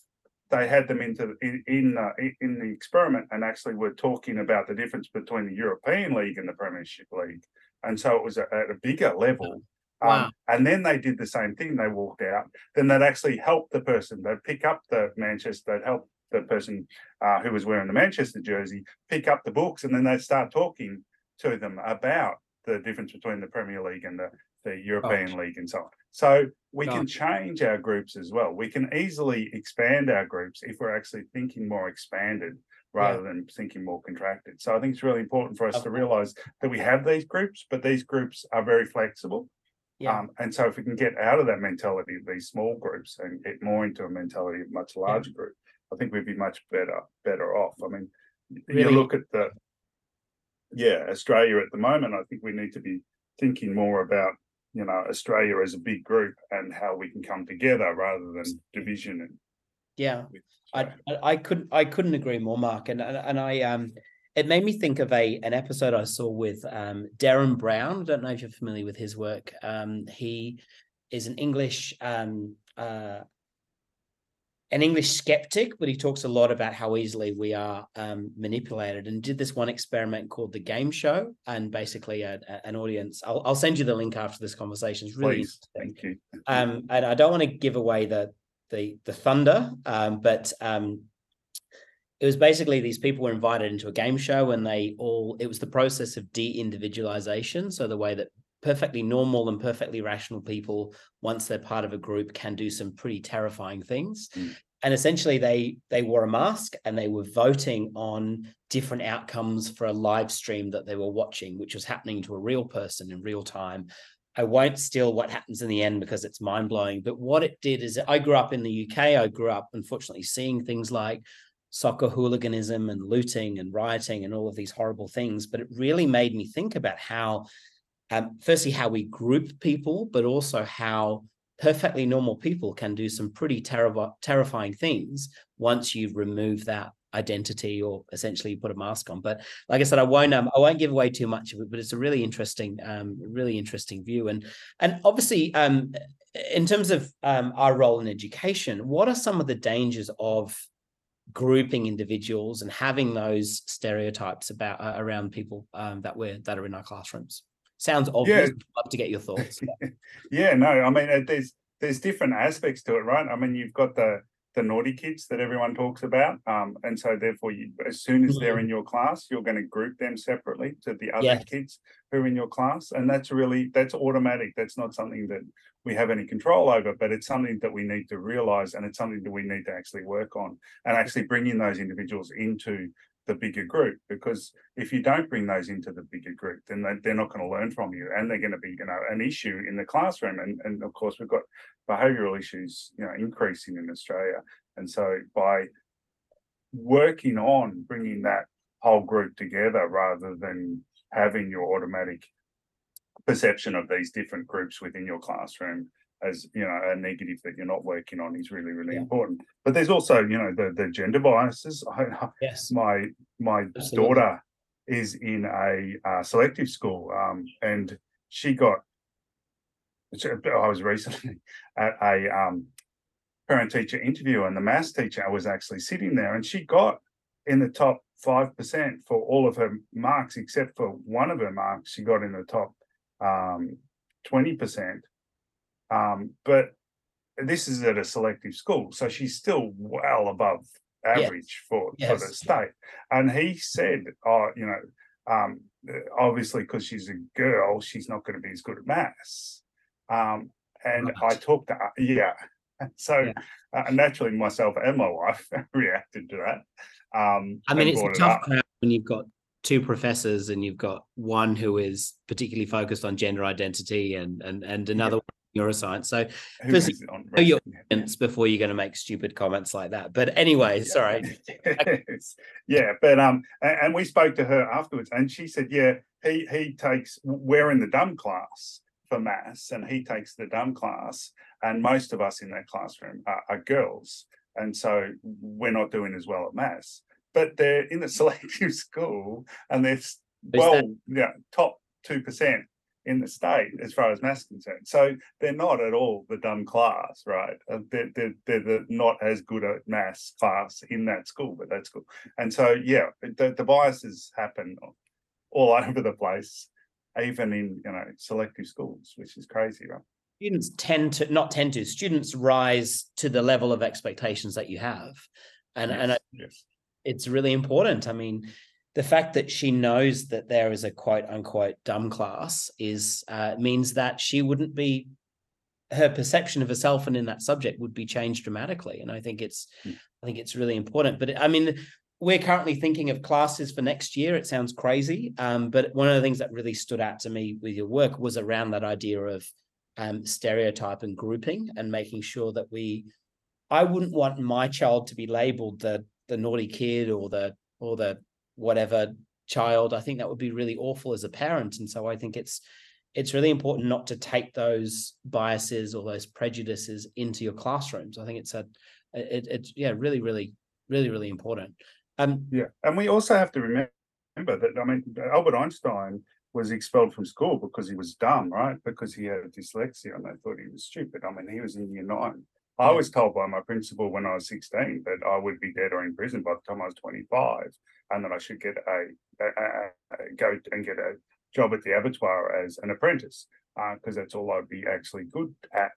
they had them into in in, uh, in the experiment and actually were talking about the difference between the European League and the Premiership League, and so it was at a bigger level. Um, wow. Um, and then they did the same thing. They walked out. Then they'd actually help the person. They'd pick up the Manchester. They'd help the person uh, who was wearing the Manchester jersey pick up the books, and then they'd start talking to them about the difference between the Premier League and the, the European oh. League and so on. So we can change our groups as well. We can easily expand our groups if we're actually thinking more expanded rather yeah. than thinking more contracted. So I think it's really important for us to realize that we have these groups, but these groups are very flexible. Yeah. Um, and so if we can get out of that mentality of these small groups and get more into a mentality of much larger yeah. group, I think we'd be much better better off. I mean, really? you look at the yeah, Australia at the moment, I think we need to be thinking more about, you know, Australia as a big group and how we can come together rather than division and yeah, I, I couldn't I couldn't agree more, Mark. And and I um it made me think of a an episode I saw with um Derren Brown. I don't know if you're familiar with his work. Um he is an English um uh an English skeptic, but he talks a lot about how easily we are um, manipulated. And did this one experiment called the Game Show, and basically a, a, an audience. I'll, I'll, send you the link after this conversation. It's really Please, thank you. Um, and I don't want to give away the the the thunder, um, but um, it was basically these people were invited into a game show, and they all it was the process of de-individualization. So the way that perfectly normal and perfectly rational people, once they're part of a group, can do some pretty terrifying things. Mm. And essentially, they they wore a mask and they were voting on different outcomes for a live stream that they were watching, which was happening to a real person in real time I won't steal what happens in the end because it's mind blowing. But what it did is I grew up in the UK. I grew up, unfortunately, seeing things like soccer hooliganism and looting and rioting and all of these horrible things. But it really made me think about how, um, firstly, how we group people, but also how perfectly normal people can do some pretty ter- terrifying things once you remove that identity or essentially put a mask on. But like I said, I won't um, I won't give away too much of it, but it's a really interesting, um, really interesting view. And and obviously, um, in terms of um, our role in education, what are some of the dangers of grouping individuals and having those stereotypes about uh, around people um, that we're that are in our classrooms? sounds obvious. Yeah. I'd love to get your thoughts. yeah, no, I mean, there's there's different aspects to it, right? I mean, you've got the the naughty kids that everyone talks about. Um, and so therefore you as soon as they're mm-hmm. in your class, you're going to group them separately to the other kids who are in your class. And that's really that's automatic. That's not something that we have any control over, but it's something that we need to realize and it's something that we need to actually work on and actually bringing those individuals into the bigger group because if you don't bring those into the bigger group then they, they're not going to learn from you and they're going to be you know an issue in the classroom and, and of course we've got behavioral issues you know increasing in australia and so by working on bringing that whole group together rather than having your automatic perception of these different groups within your classroom as you know a negative that you're not working on is really really yeah. important. But there's also you know the the gender biases. Yes. my my Absolutely. daughter is in a uh, selective school um, and she got i was recently at a um, parent teacher interview and the maths teacher was actually sitting there and she got in the top 5% for all of her marks except for one of her marks. She got in the top um, 20% um, but this is at a selective school, so she's still well above average yes. for yes. for the state. And he said, "Oh, you know, um, obviously because she's a girl, she's not going to be as good at maths." Um, and right. I talked to yeah, so yeah. Uh, naturally myself and my wife reacted to that. Um, I mean, it's a tough crowd when you've got two professors and you've got one who is particularly focused on gender identity and and and another yeah neuroscience. So, first, know your audience before you're going to make stupid comments like that. But anyway, yeah. sorry. yeah, but um, and, and, we spoke to her afterwards, and she said, yeah, he he takes we're in the dumb class for maths, and he takes the dumb class, and most of us in that classroom are, are girls, and so we're not doing as well at maths. But they're in the selective school, and they're well, yeah, top two percent in the state as far as maths concerned. So they're not at all the dumb class, right? Uh, they're, they're, they're the not as good at maths class in that school, but that school. And so, yeah, the, the biases happen all over the place, even in, you know, selective schools, which is crazy, right? Students tend to, not tend to, students rise to the level of expectations that you have. And, yes, and it, yes. it's really important. I mean, the fact that she knows that there is a quote unquote dumb class is uh, means that she wouldn't be her perception of herself and in that subject would be changed dramatically and i think it's mm. i think it's really important but i mean we're currently thinking of classes for next year it sounds crazy um, but one of the things that really stood out to me with your work was around that idea of um, stereotype and grouping and making sure that we i wouldn't want my child to be labeled the the naughty kid or the or the whatever child i think that would be really awful as a parent. And so i think it's it's really important not to take those biases or those prejudices into your classrooms. I think it's a it, it's yeah really really really really important. Um yeah and we also have to remember that i mean albert einstein was expelled from school because he was dumb right? Because he had dyslexia and they thought he was stupid. I mean he was in year nine I was told by my principal when I was 16 that I would be dead or in prison by the time I was 25 and that I should get a, a, a, a go and get a job at the abattoir as an apprentice because uh, that's all I'd be actually good at.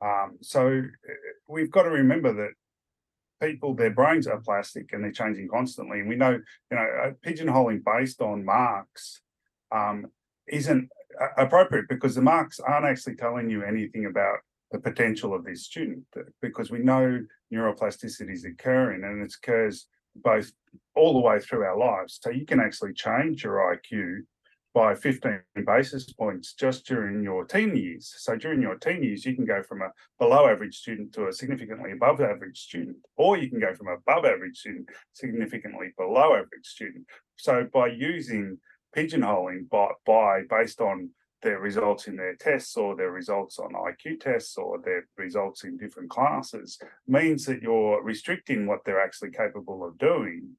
Um, so uh, we've got to remember that people, their brains are plastic and they're changing constantly. And we know, you know, pigeonholing based on marks um, isn't appropriate because the marks aren't actually telling you anything about the potential of this student because we know neuroplasticity is occurring and it occurs both all the way through our lives. So you can actually change your IQ by 15 basis points just during your teen years. So during your teen years, you can go from a below average student to a significantly above average student, or you can go from above average student significantly below average student. So by using pigeonholing by, by based on their results in their tests or their results on IQ tests or their results in different classes means that you're restricting what they're actually capable of doing,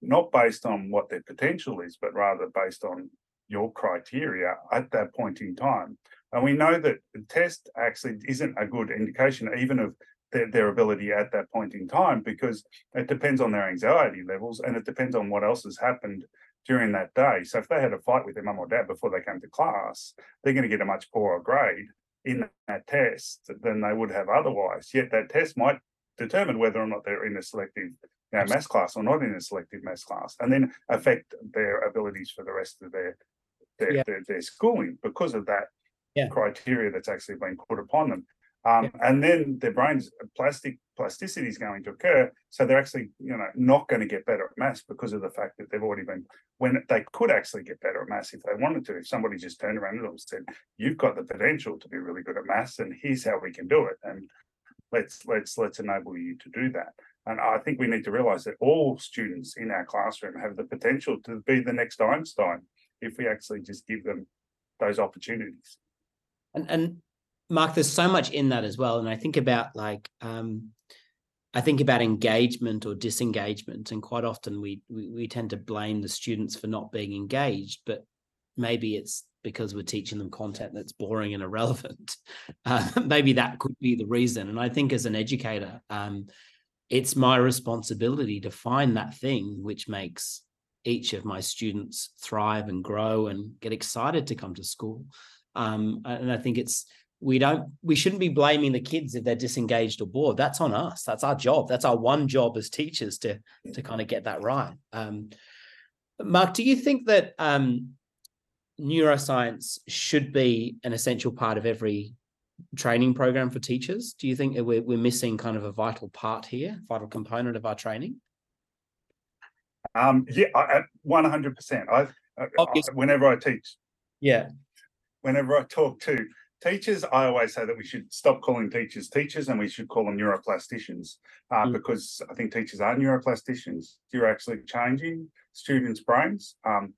not based on what their potential is, but rather based on your criteria at that point in time. And we know that the test actually isn't a good indication even of their, their ability at that point in time because it depends on their anxiety levels and it depends on what else has happened during that day. So if they had a fight with their mum or dad before they came to class, they're going to get a much poorer grade in that test than they would have otherwise. Yet that test might determine whether or not they're in a selective you know, maths class or not in a selective mass class, and then affect their abilities for the rest of their their, Yeah. their, their schooling because of that Yeah. criteria that's actually been put upon them. Um, And then their brains plastic plasticity is going to occur, so they're actually you know not going to get better at maths because of the fact that they've already been when they could actually get better at maths if they wanted to. If somebody just turned around and said, "You've got the potential to be really good at maths, and here's how we can do it," and let's let's let's enable you to do that. And I think we need to realize that all students in our classroom have the potential to be the next Einstein if we actually just give them those opportunities. And and Mark, there's so much in that as well. And I think about like um I think about engagement or disengagement, and quite often we, we we tend to blame the students for not being engaged, but maybe it's because we're teaching them content that's boring and irrelevant. Uh, maybe that could be the reason. And I think as an educator, um, it's my responsibility to find that thing which makes each of my students thrive and grow and get excited to come to school. Um, and I think it's we don't we shouldn't be blaming the kids if they're disengaged or bored. That's on us. That's our job. That's our one job as teachers to to kind of get that right. Um, Mark, do you think that um, neuroscience should be an essential part of every training program for teachers? Do you think we're, we're missing kind of a vital part here, vital component of our training? Um, yeah, hundred percent. I, I whenever I teach, Yeah, whenever I talk to teachers, I always say that we should stop calling teachers teachers and we should call them neuroplasticians uh, Mm. because I think teachers are neuroplasticians. You're actually changing students' brains um,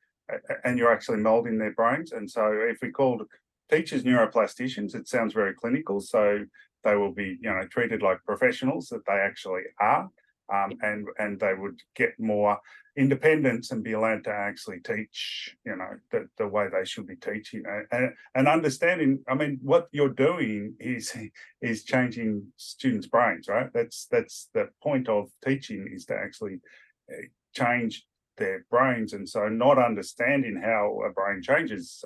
and you're actually molding their brains. And so if we called teachers neuroplasticians, it sounds very clinical. So they will be, you know, treated like professionals that they actually are. Um, and and they would get more independence and be allowed to actually teach, you know, the, the way they should be teaching and, and, and understanding. I mean, what you're doing is is changing students' brains, right? That's that's the point of teaching is to actually uh, change their brains, and so not understanding how a brain changes,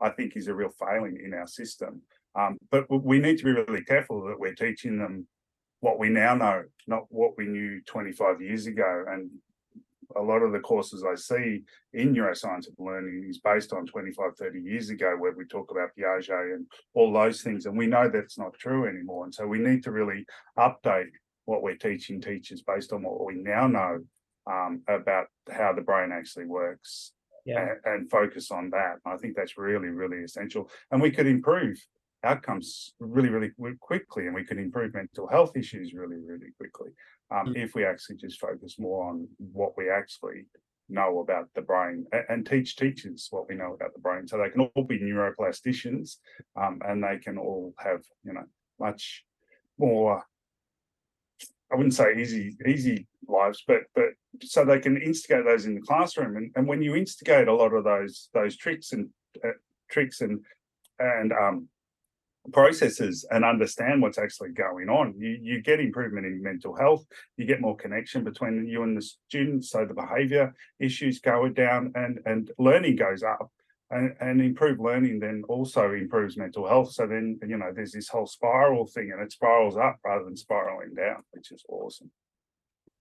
I think, is a real failing in our system. Um, but we need to be really careful that we're teaching them what we now know, not what we knew 25 years ago. And a lot of the courses I see in neuroscience of learning is based on 25, 30 years ago, where we talk about Piaget and all those things. And we know that's not true anymore. And so we need to really update what we're teaching teachers based on what we now know um, about how the brain actually works yeah, and, and focus on that. I think that's really, really essential. And we could improve outcomes really, really quickly, and we could improve mental health issues really, really quickly um, Mm. if we actually just focus more on what we actually know about the brain and, and teach teachers what we know about the brain, so they can all be neuroplasticians um, and they can all have you know much more. I wouldn't say easy easy lives, but but so they can instigate those in the classroom. And, and when you instigate a lot of those those tricks and uh, tricks and and um, processes and understand what's actually going on, you you get improvement in mental health. You get more connection between you and the students, so the behaviour issues go down and and learning goes up. And, and improved learning then also improves mental health. So then, you know, there's this whole spiral thing and it spirals up rather than spiraling down, which is awesome.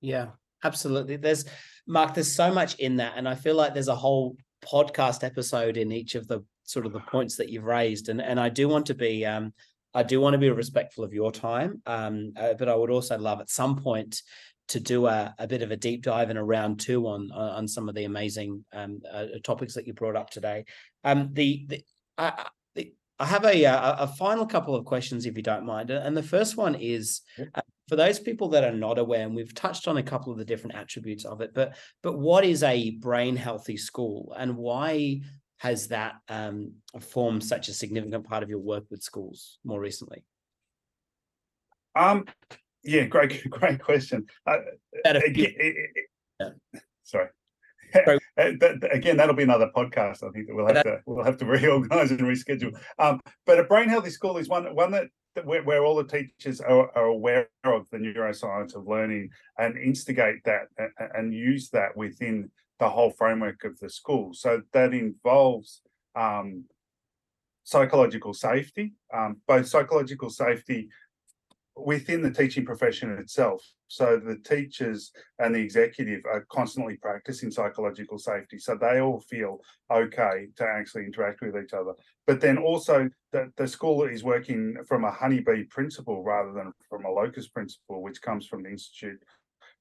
yeah, absolutely. There's Mark, there's so much in that. And I feel like there's a whole podcast episode in each of the sort of the points that you've raised. And and I do want to be um I do want to be respectful of your time. Um, uh, but I would also love at some point to do a, a bit of a deep dive in a round two on on some of the amazing um uh, topics that you brought up today. Um, the the I, the, I have a, uh, a a final couple of questions if you don't mind, and the first one is uh, for those people that are not aware, and we've touched on a couple of the different attributes of it, but but what is a brain healthy school, and why has that um, formed such a significant part of your work with schools more recently? Um, yeah, great, great question. Uh, again, it- it- Yeah. sorry. Uh, that- that- again, that'll be another podcast. I think that we'll have to we'll have to reorganize and reschedule. Um, but a brain healthy school is one one that where, where all the teachers are, are, aware of the neuroscience of learning and instigate that and, and, use that within the whole framework of the school. So that involves um, psychological safety, um, both psychological safety within the teaching profession itself. So the teachers and the executive are constantly practicing psychological safety. So they all feel okay to actually interact with each other. But then also that the school is working from a honeybee principle rather than from a locust principle, which comes from the Institute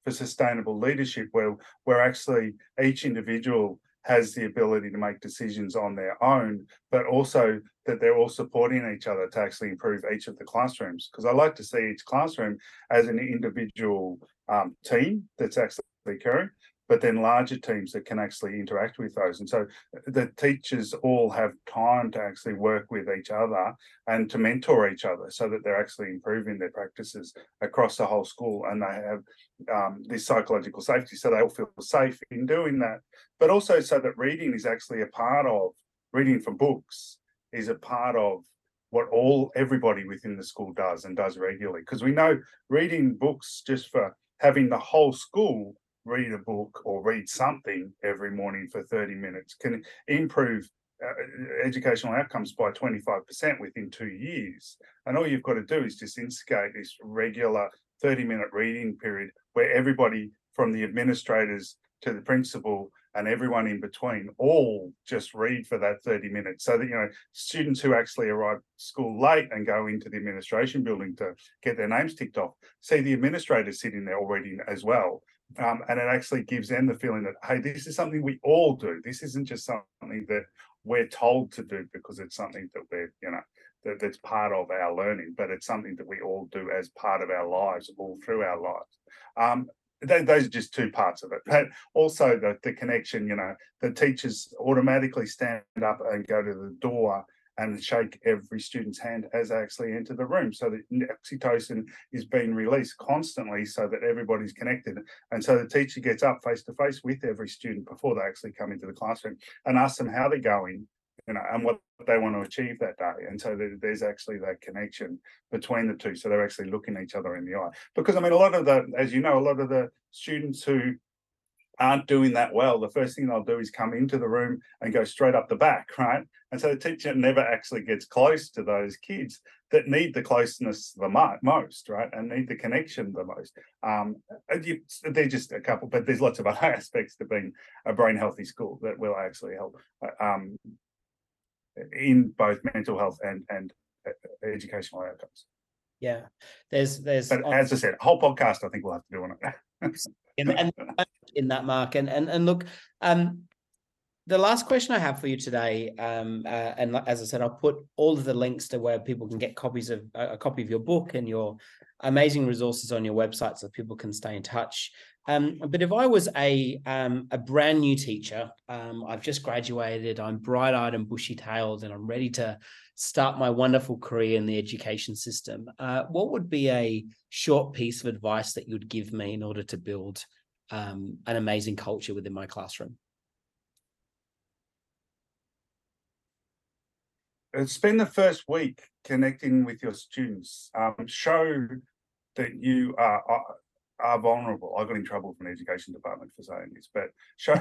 for Sustainable Leadership, where where actually each individual has the ability to make decisions on their own, but also that they're all supporting each other to actually improve each of the classrooms. Because I like to see each classroom as an individual um, team that's actually occurring, but then larger teams that can actually interact with those. And so the teachers all have time to actually work with each other and to mentor each other so that they're actually improving their practices across the whole school and they have um, this psychological safety so they all feel safe in doing that. But also so that reading is actually a part of reading from books is a part of what all everybody within the school does and does regularly because we know reading books just for having the whole school read a book or read something every morning for 30 minutes can improve uh, educational outcomes by 25% within two years. And all you've got to do is just instigate this regular 30 minute reading period where everybody from the administrators to the principal and everyone in between all just read for that 30 minutes so that you know students who actually arrive school late and go into the administration building to get their names ticked off see the administrators sitting there all reading as well um, and it actually gives them the feeling that hey this is something we all do. This isn't just something that we're told to do because it's something that we're you know that, that's part of our learning but it's something that we all do as part of our lives all through our lives. Um, those are just two parts of it but also the, the connection you know the teachers automatically stand up and go to the door and shake every student's hand as they actually enter the room so that oxytocin is being released constantly so that everybody's connected. And so the teacher gets up face to face with every student before they actually come into the classroom and asks them how they're going, you know, and what they want to achieve that day. And so there's actually that connection between the two. So they're actually looking each other in the eye. Because I mean, a lot of the, as you know, a lot of the students who aren't doing that well, the first thing they'll do is come into the room and go straight up the back, right? And so the teacher never actually gets close to those kids that need the closeness the most, right? And need the connection the most. Um, you, they're just a couple, but there's lots of other aspects to being a brain healthy school that will actually help uh, um, in both mental health and and uh, educational outcomes. Yeah, there's there's. But as I said, whole podcast I think we'll have to do on it. in, and in that mark, and and and look, um, the last question I have for you today, um, uh, and as I said, I'll put all of the links to where people can get copies of a copy of your book and your amazing resources on your website, so people can stay in touch. Um, but if I was a um, a brand new teacher, um, I've just graduated, I'm bright eyed and bushy tailed, and I'm ready to start my wonderful career in the education system. Uh, what would be a short piece of advice that you'd give me in order to build um, an amazing culture within my classroom? Uh, spend the first week connecting with your students. Um, show that you are, are, are vulnerable. I got in trouble from the education department for saying this, but show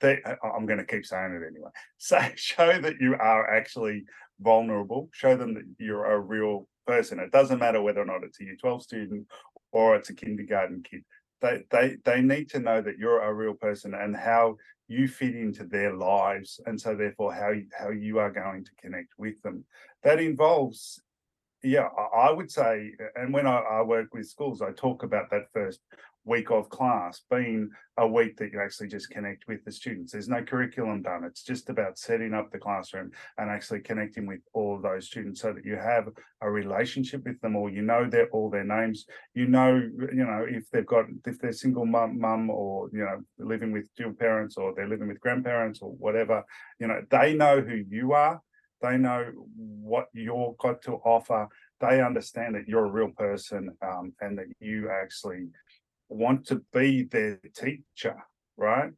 that uh, I'm going to keep saying it anyway. So show that you are actually vulnerable. Show them that you're a real person. It doesn't matter whether or not it's a Year 12 student or it's a kindergarten kid. They they they need to know that you're a real person and how you fit into their lives, and so therefore how how you are going to connect with them. That involves yeah, I would say, and when I, I, work with schools, I talk about that first week of class being a week that you actually just connect with the students. There's no curriculum done. It's just about setting up the classroom and actually connecting with all of those students so that you have a relationship with them all. You know their all their names. You know, you know, if they've got if they're single mum, mum or you know, living with dual parents or they're living with grandparents or whatever, you know, they know who you are they know what you've got to offer. They understand that you're a real person um, and that you actually want to be their teacher, right?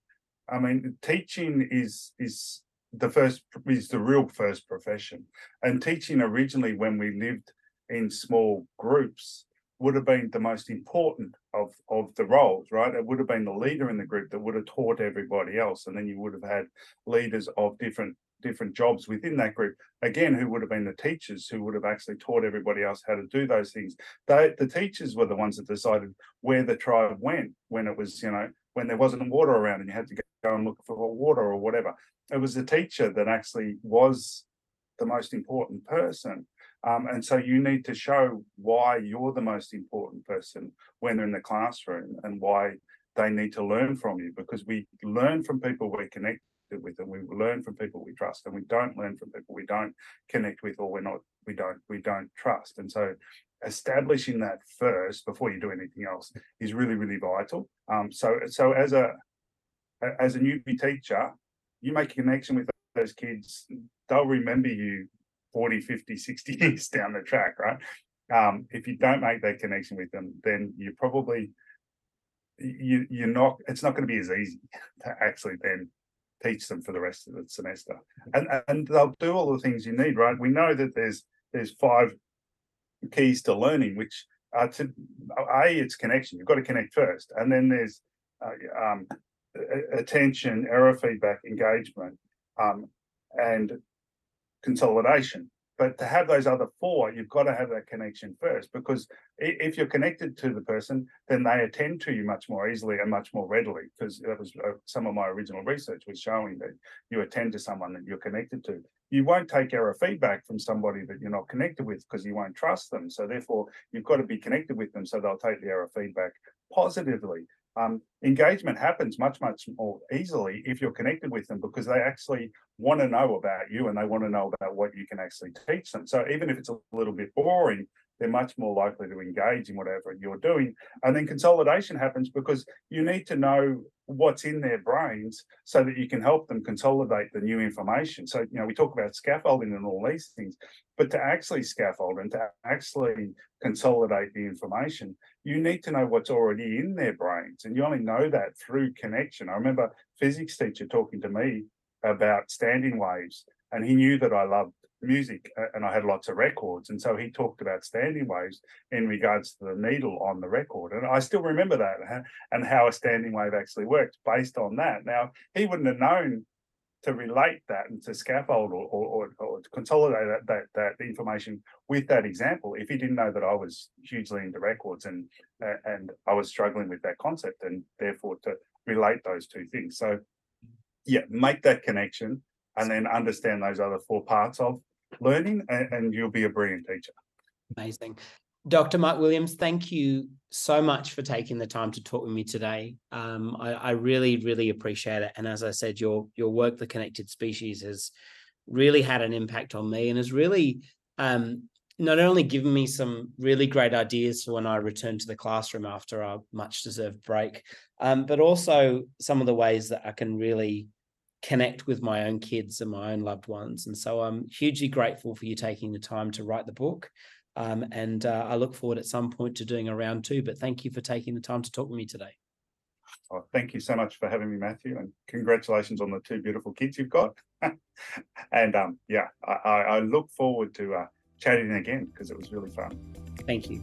I mean, teaching is is the first is the real first profession, and teaching originally when we lived in small groups would have been the most important of of the roles, right? It would have been the leader in the group that would have taught everybody else, and then you would have had leaders of different different jobs within that group again who would have been the teachers who would have actually taught everybody else how to do those things. They the teachers were the ones that decided where the tribe went when it was you know when there wasn't water around and you had to go and look for water or whatever. It was the teacher that actually was the most important person. Um, and so you need to show why you're the most important person when they're in the classroom and why they need to learn from you because we learn from people we're connected with and we learn from people we trust and we don't learn from people we don't connect with or we're not we don't we don't trust. And so establishing that first before you do anything else is really really vital. Um, so so as a as a newbie teacher you make a connection with those kids they'll remember you 40 50 60 years down the track right? Um, if you don't make that connection with them then you probably you you're not it's not going to be as easy to actually then teach them for the rest of the semester. And and they'll do all the things you need right? We know that there's there's five keys to learning which are to a it's connection. You've got to connect first. And then there's uh, um, attention error feedback engagement um, and consolidation but to have those other four, you've got to have that connection first because if you're connected to the person, then they attend to you much more easily and much more readily. Because that was uh, some of my original research was showing that you attend to someone that you're connected to. You won't take error feedback from somebody that you're not connected with because you won't trust them. So therefore, you've got to be connected with them so they'll take the error feedback positively um, engagement happens much much more easily if you're connected with them because they actually want to know about you and they want to know about what you can actually teach them. So even if it's a little bit boring they're much more likely to engage in whatever you're doing. And then consolidation happens because you need to know what's in their brains so that you can help them consolidate the new information. So you know we talk about scaffolding and all these things but to actually scaffold and to actually consolidate the information you need to know what's already in their brains. And you only know that through connection. I remember physics teacher talking to me about standing waves, and he knew that I loved music and I had lots of records. And so he talked about standing waves in regards to the needle on the record. And I still remember that and how a standing wave actually works based on that. Now, he wouldn't have known to relate that and to scaffold or, or, or, consolidate that, that, that information with that example if he didn't know that I was hugely into records and and I was struggling with that concept and therefore to relate those two things. So yeah, make that connection and then understand those other four parts of learning and, and you'll be a brilliant teacher. Amazing. Dr. Mark Williams, thank you so much for taking the time to talk with me today. Um, I, I, really, really appreciate it. And as I said, your your work, The Connected Species, has really had an impact on me and has really um, not only given me some really great ideas for when I return to the classroom after our much deserved break, um, but also some of the ways that I can really connect with my own kids and my own loved ones. And so I'm hugely grateful for you taking the time to write the book. Um, and uh, I look forward at some point to doing a round two. But thank you for taking the time to talk with me today. Oh, thank you so much for having me, Matthew, and congratulations on the two beautiful kids you've got. and um, yeah, I, I, look forward to uh, chatting again because it was really fun. Thank you.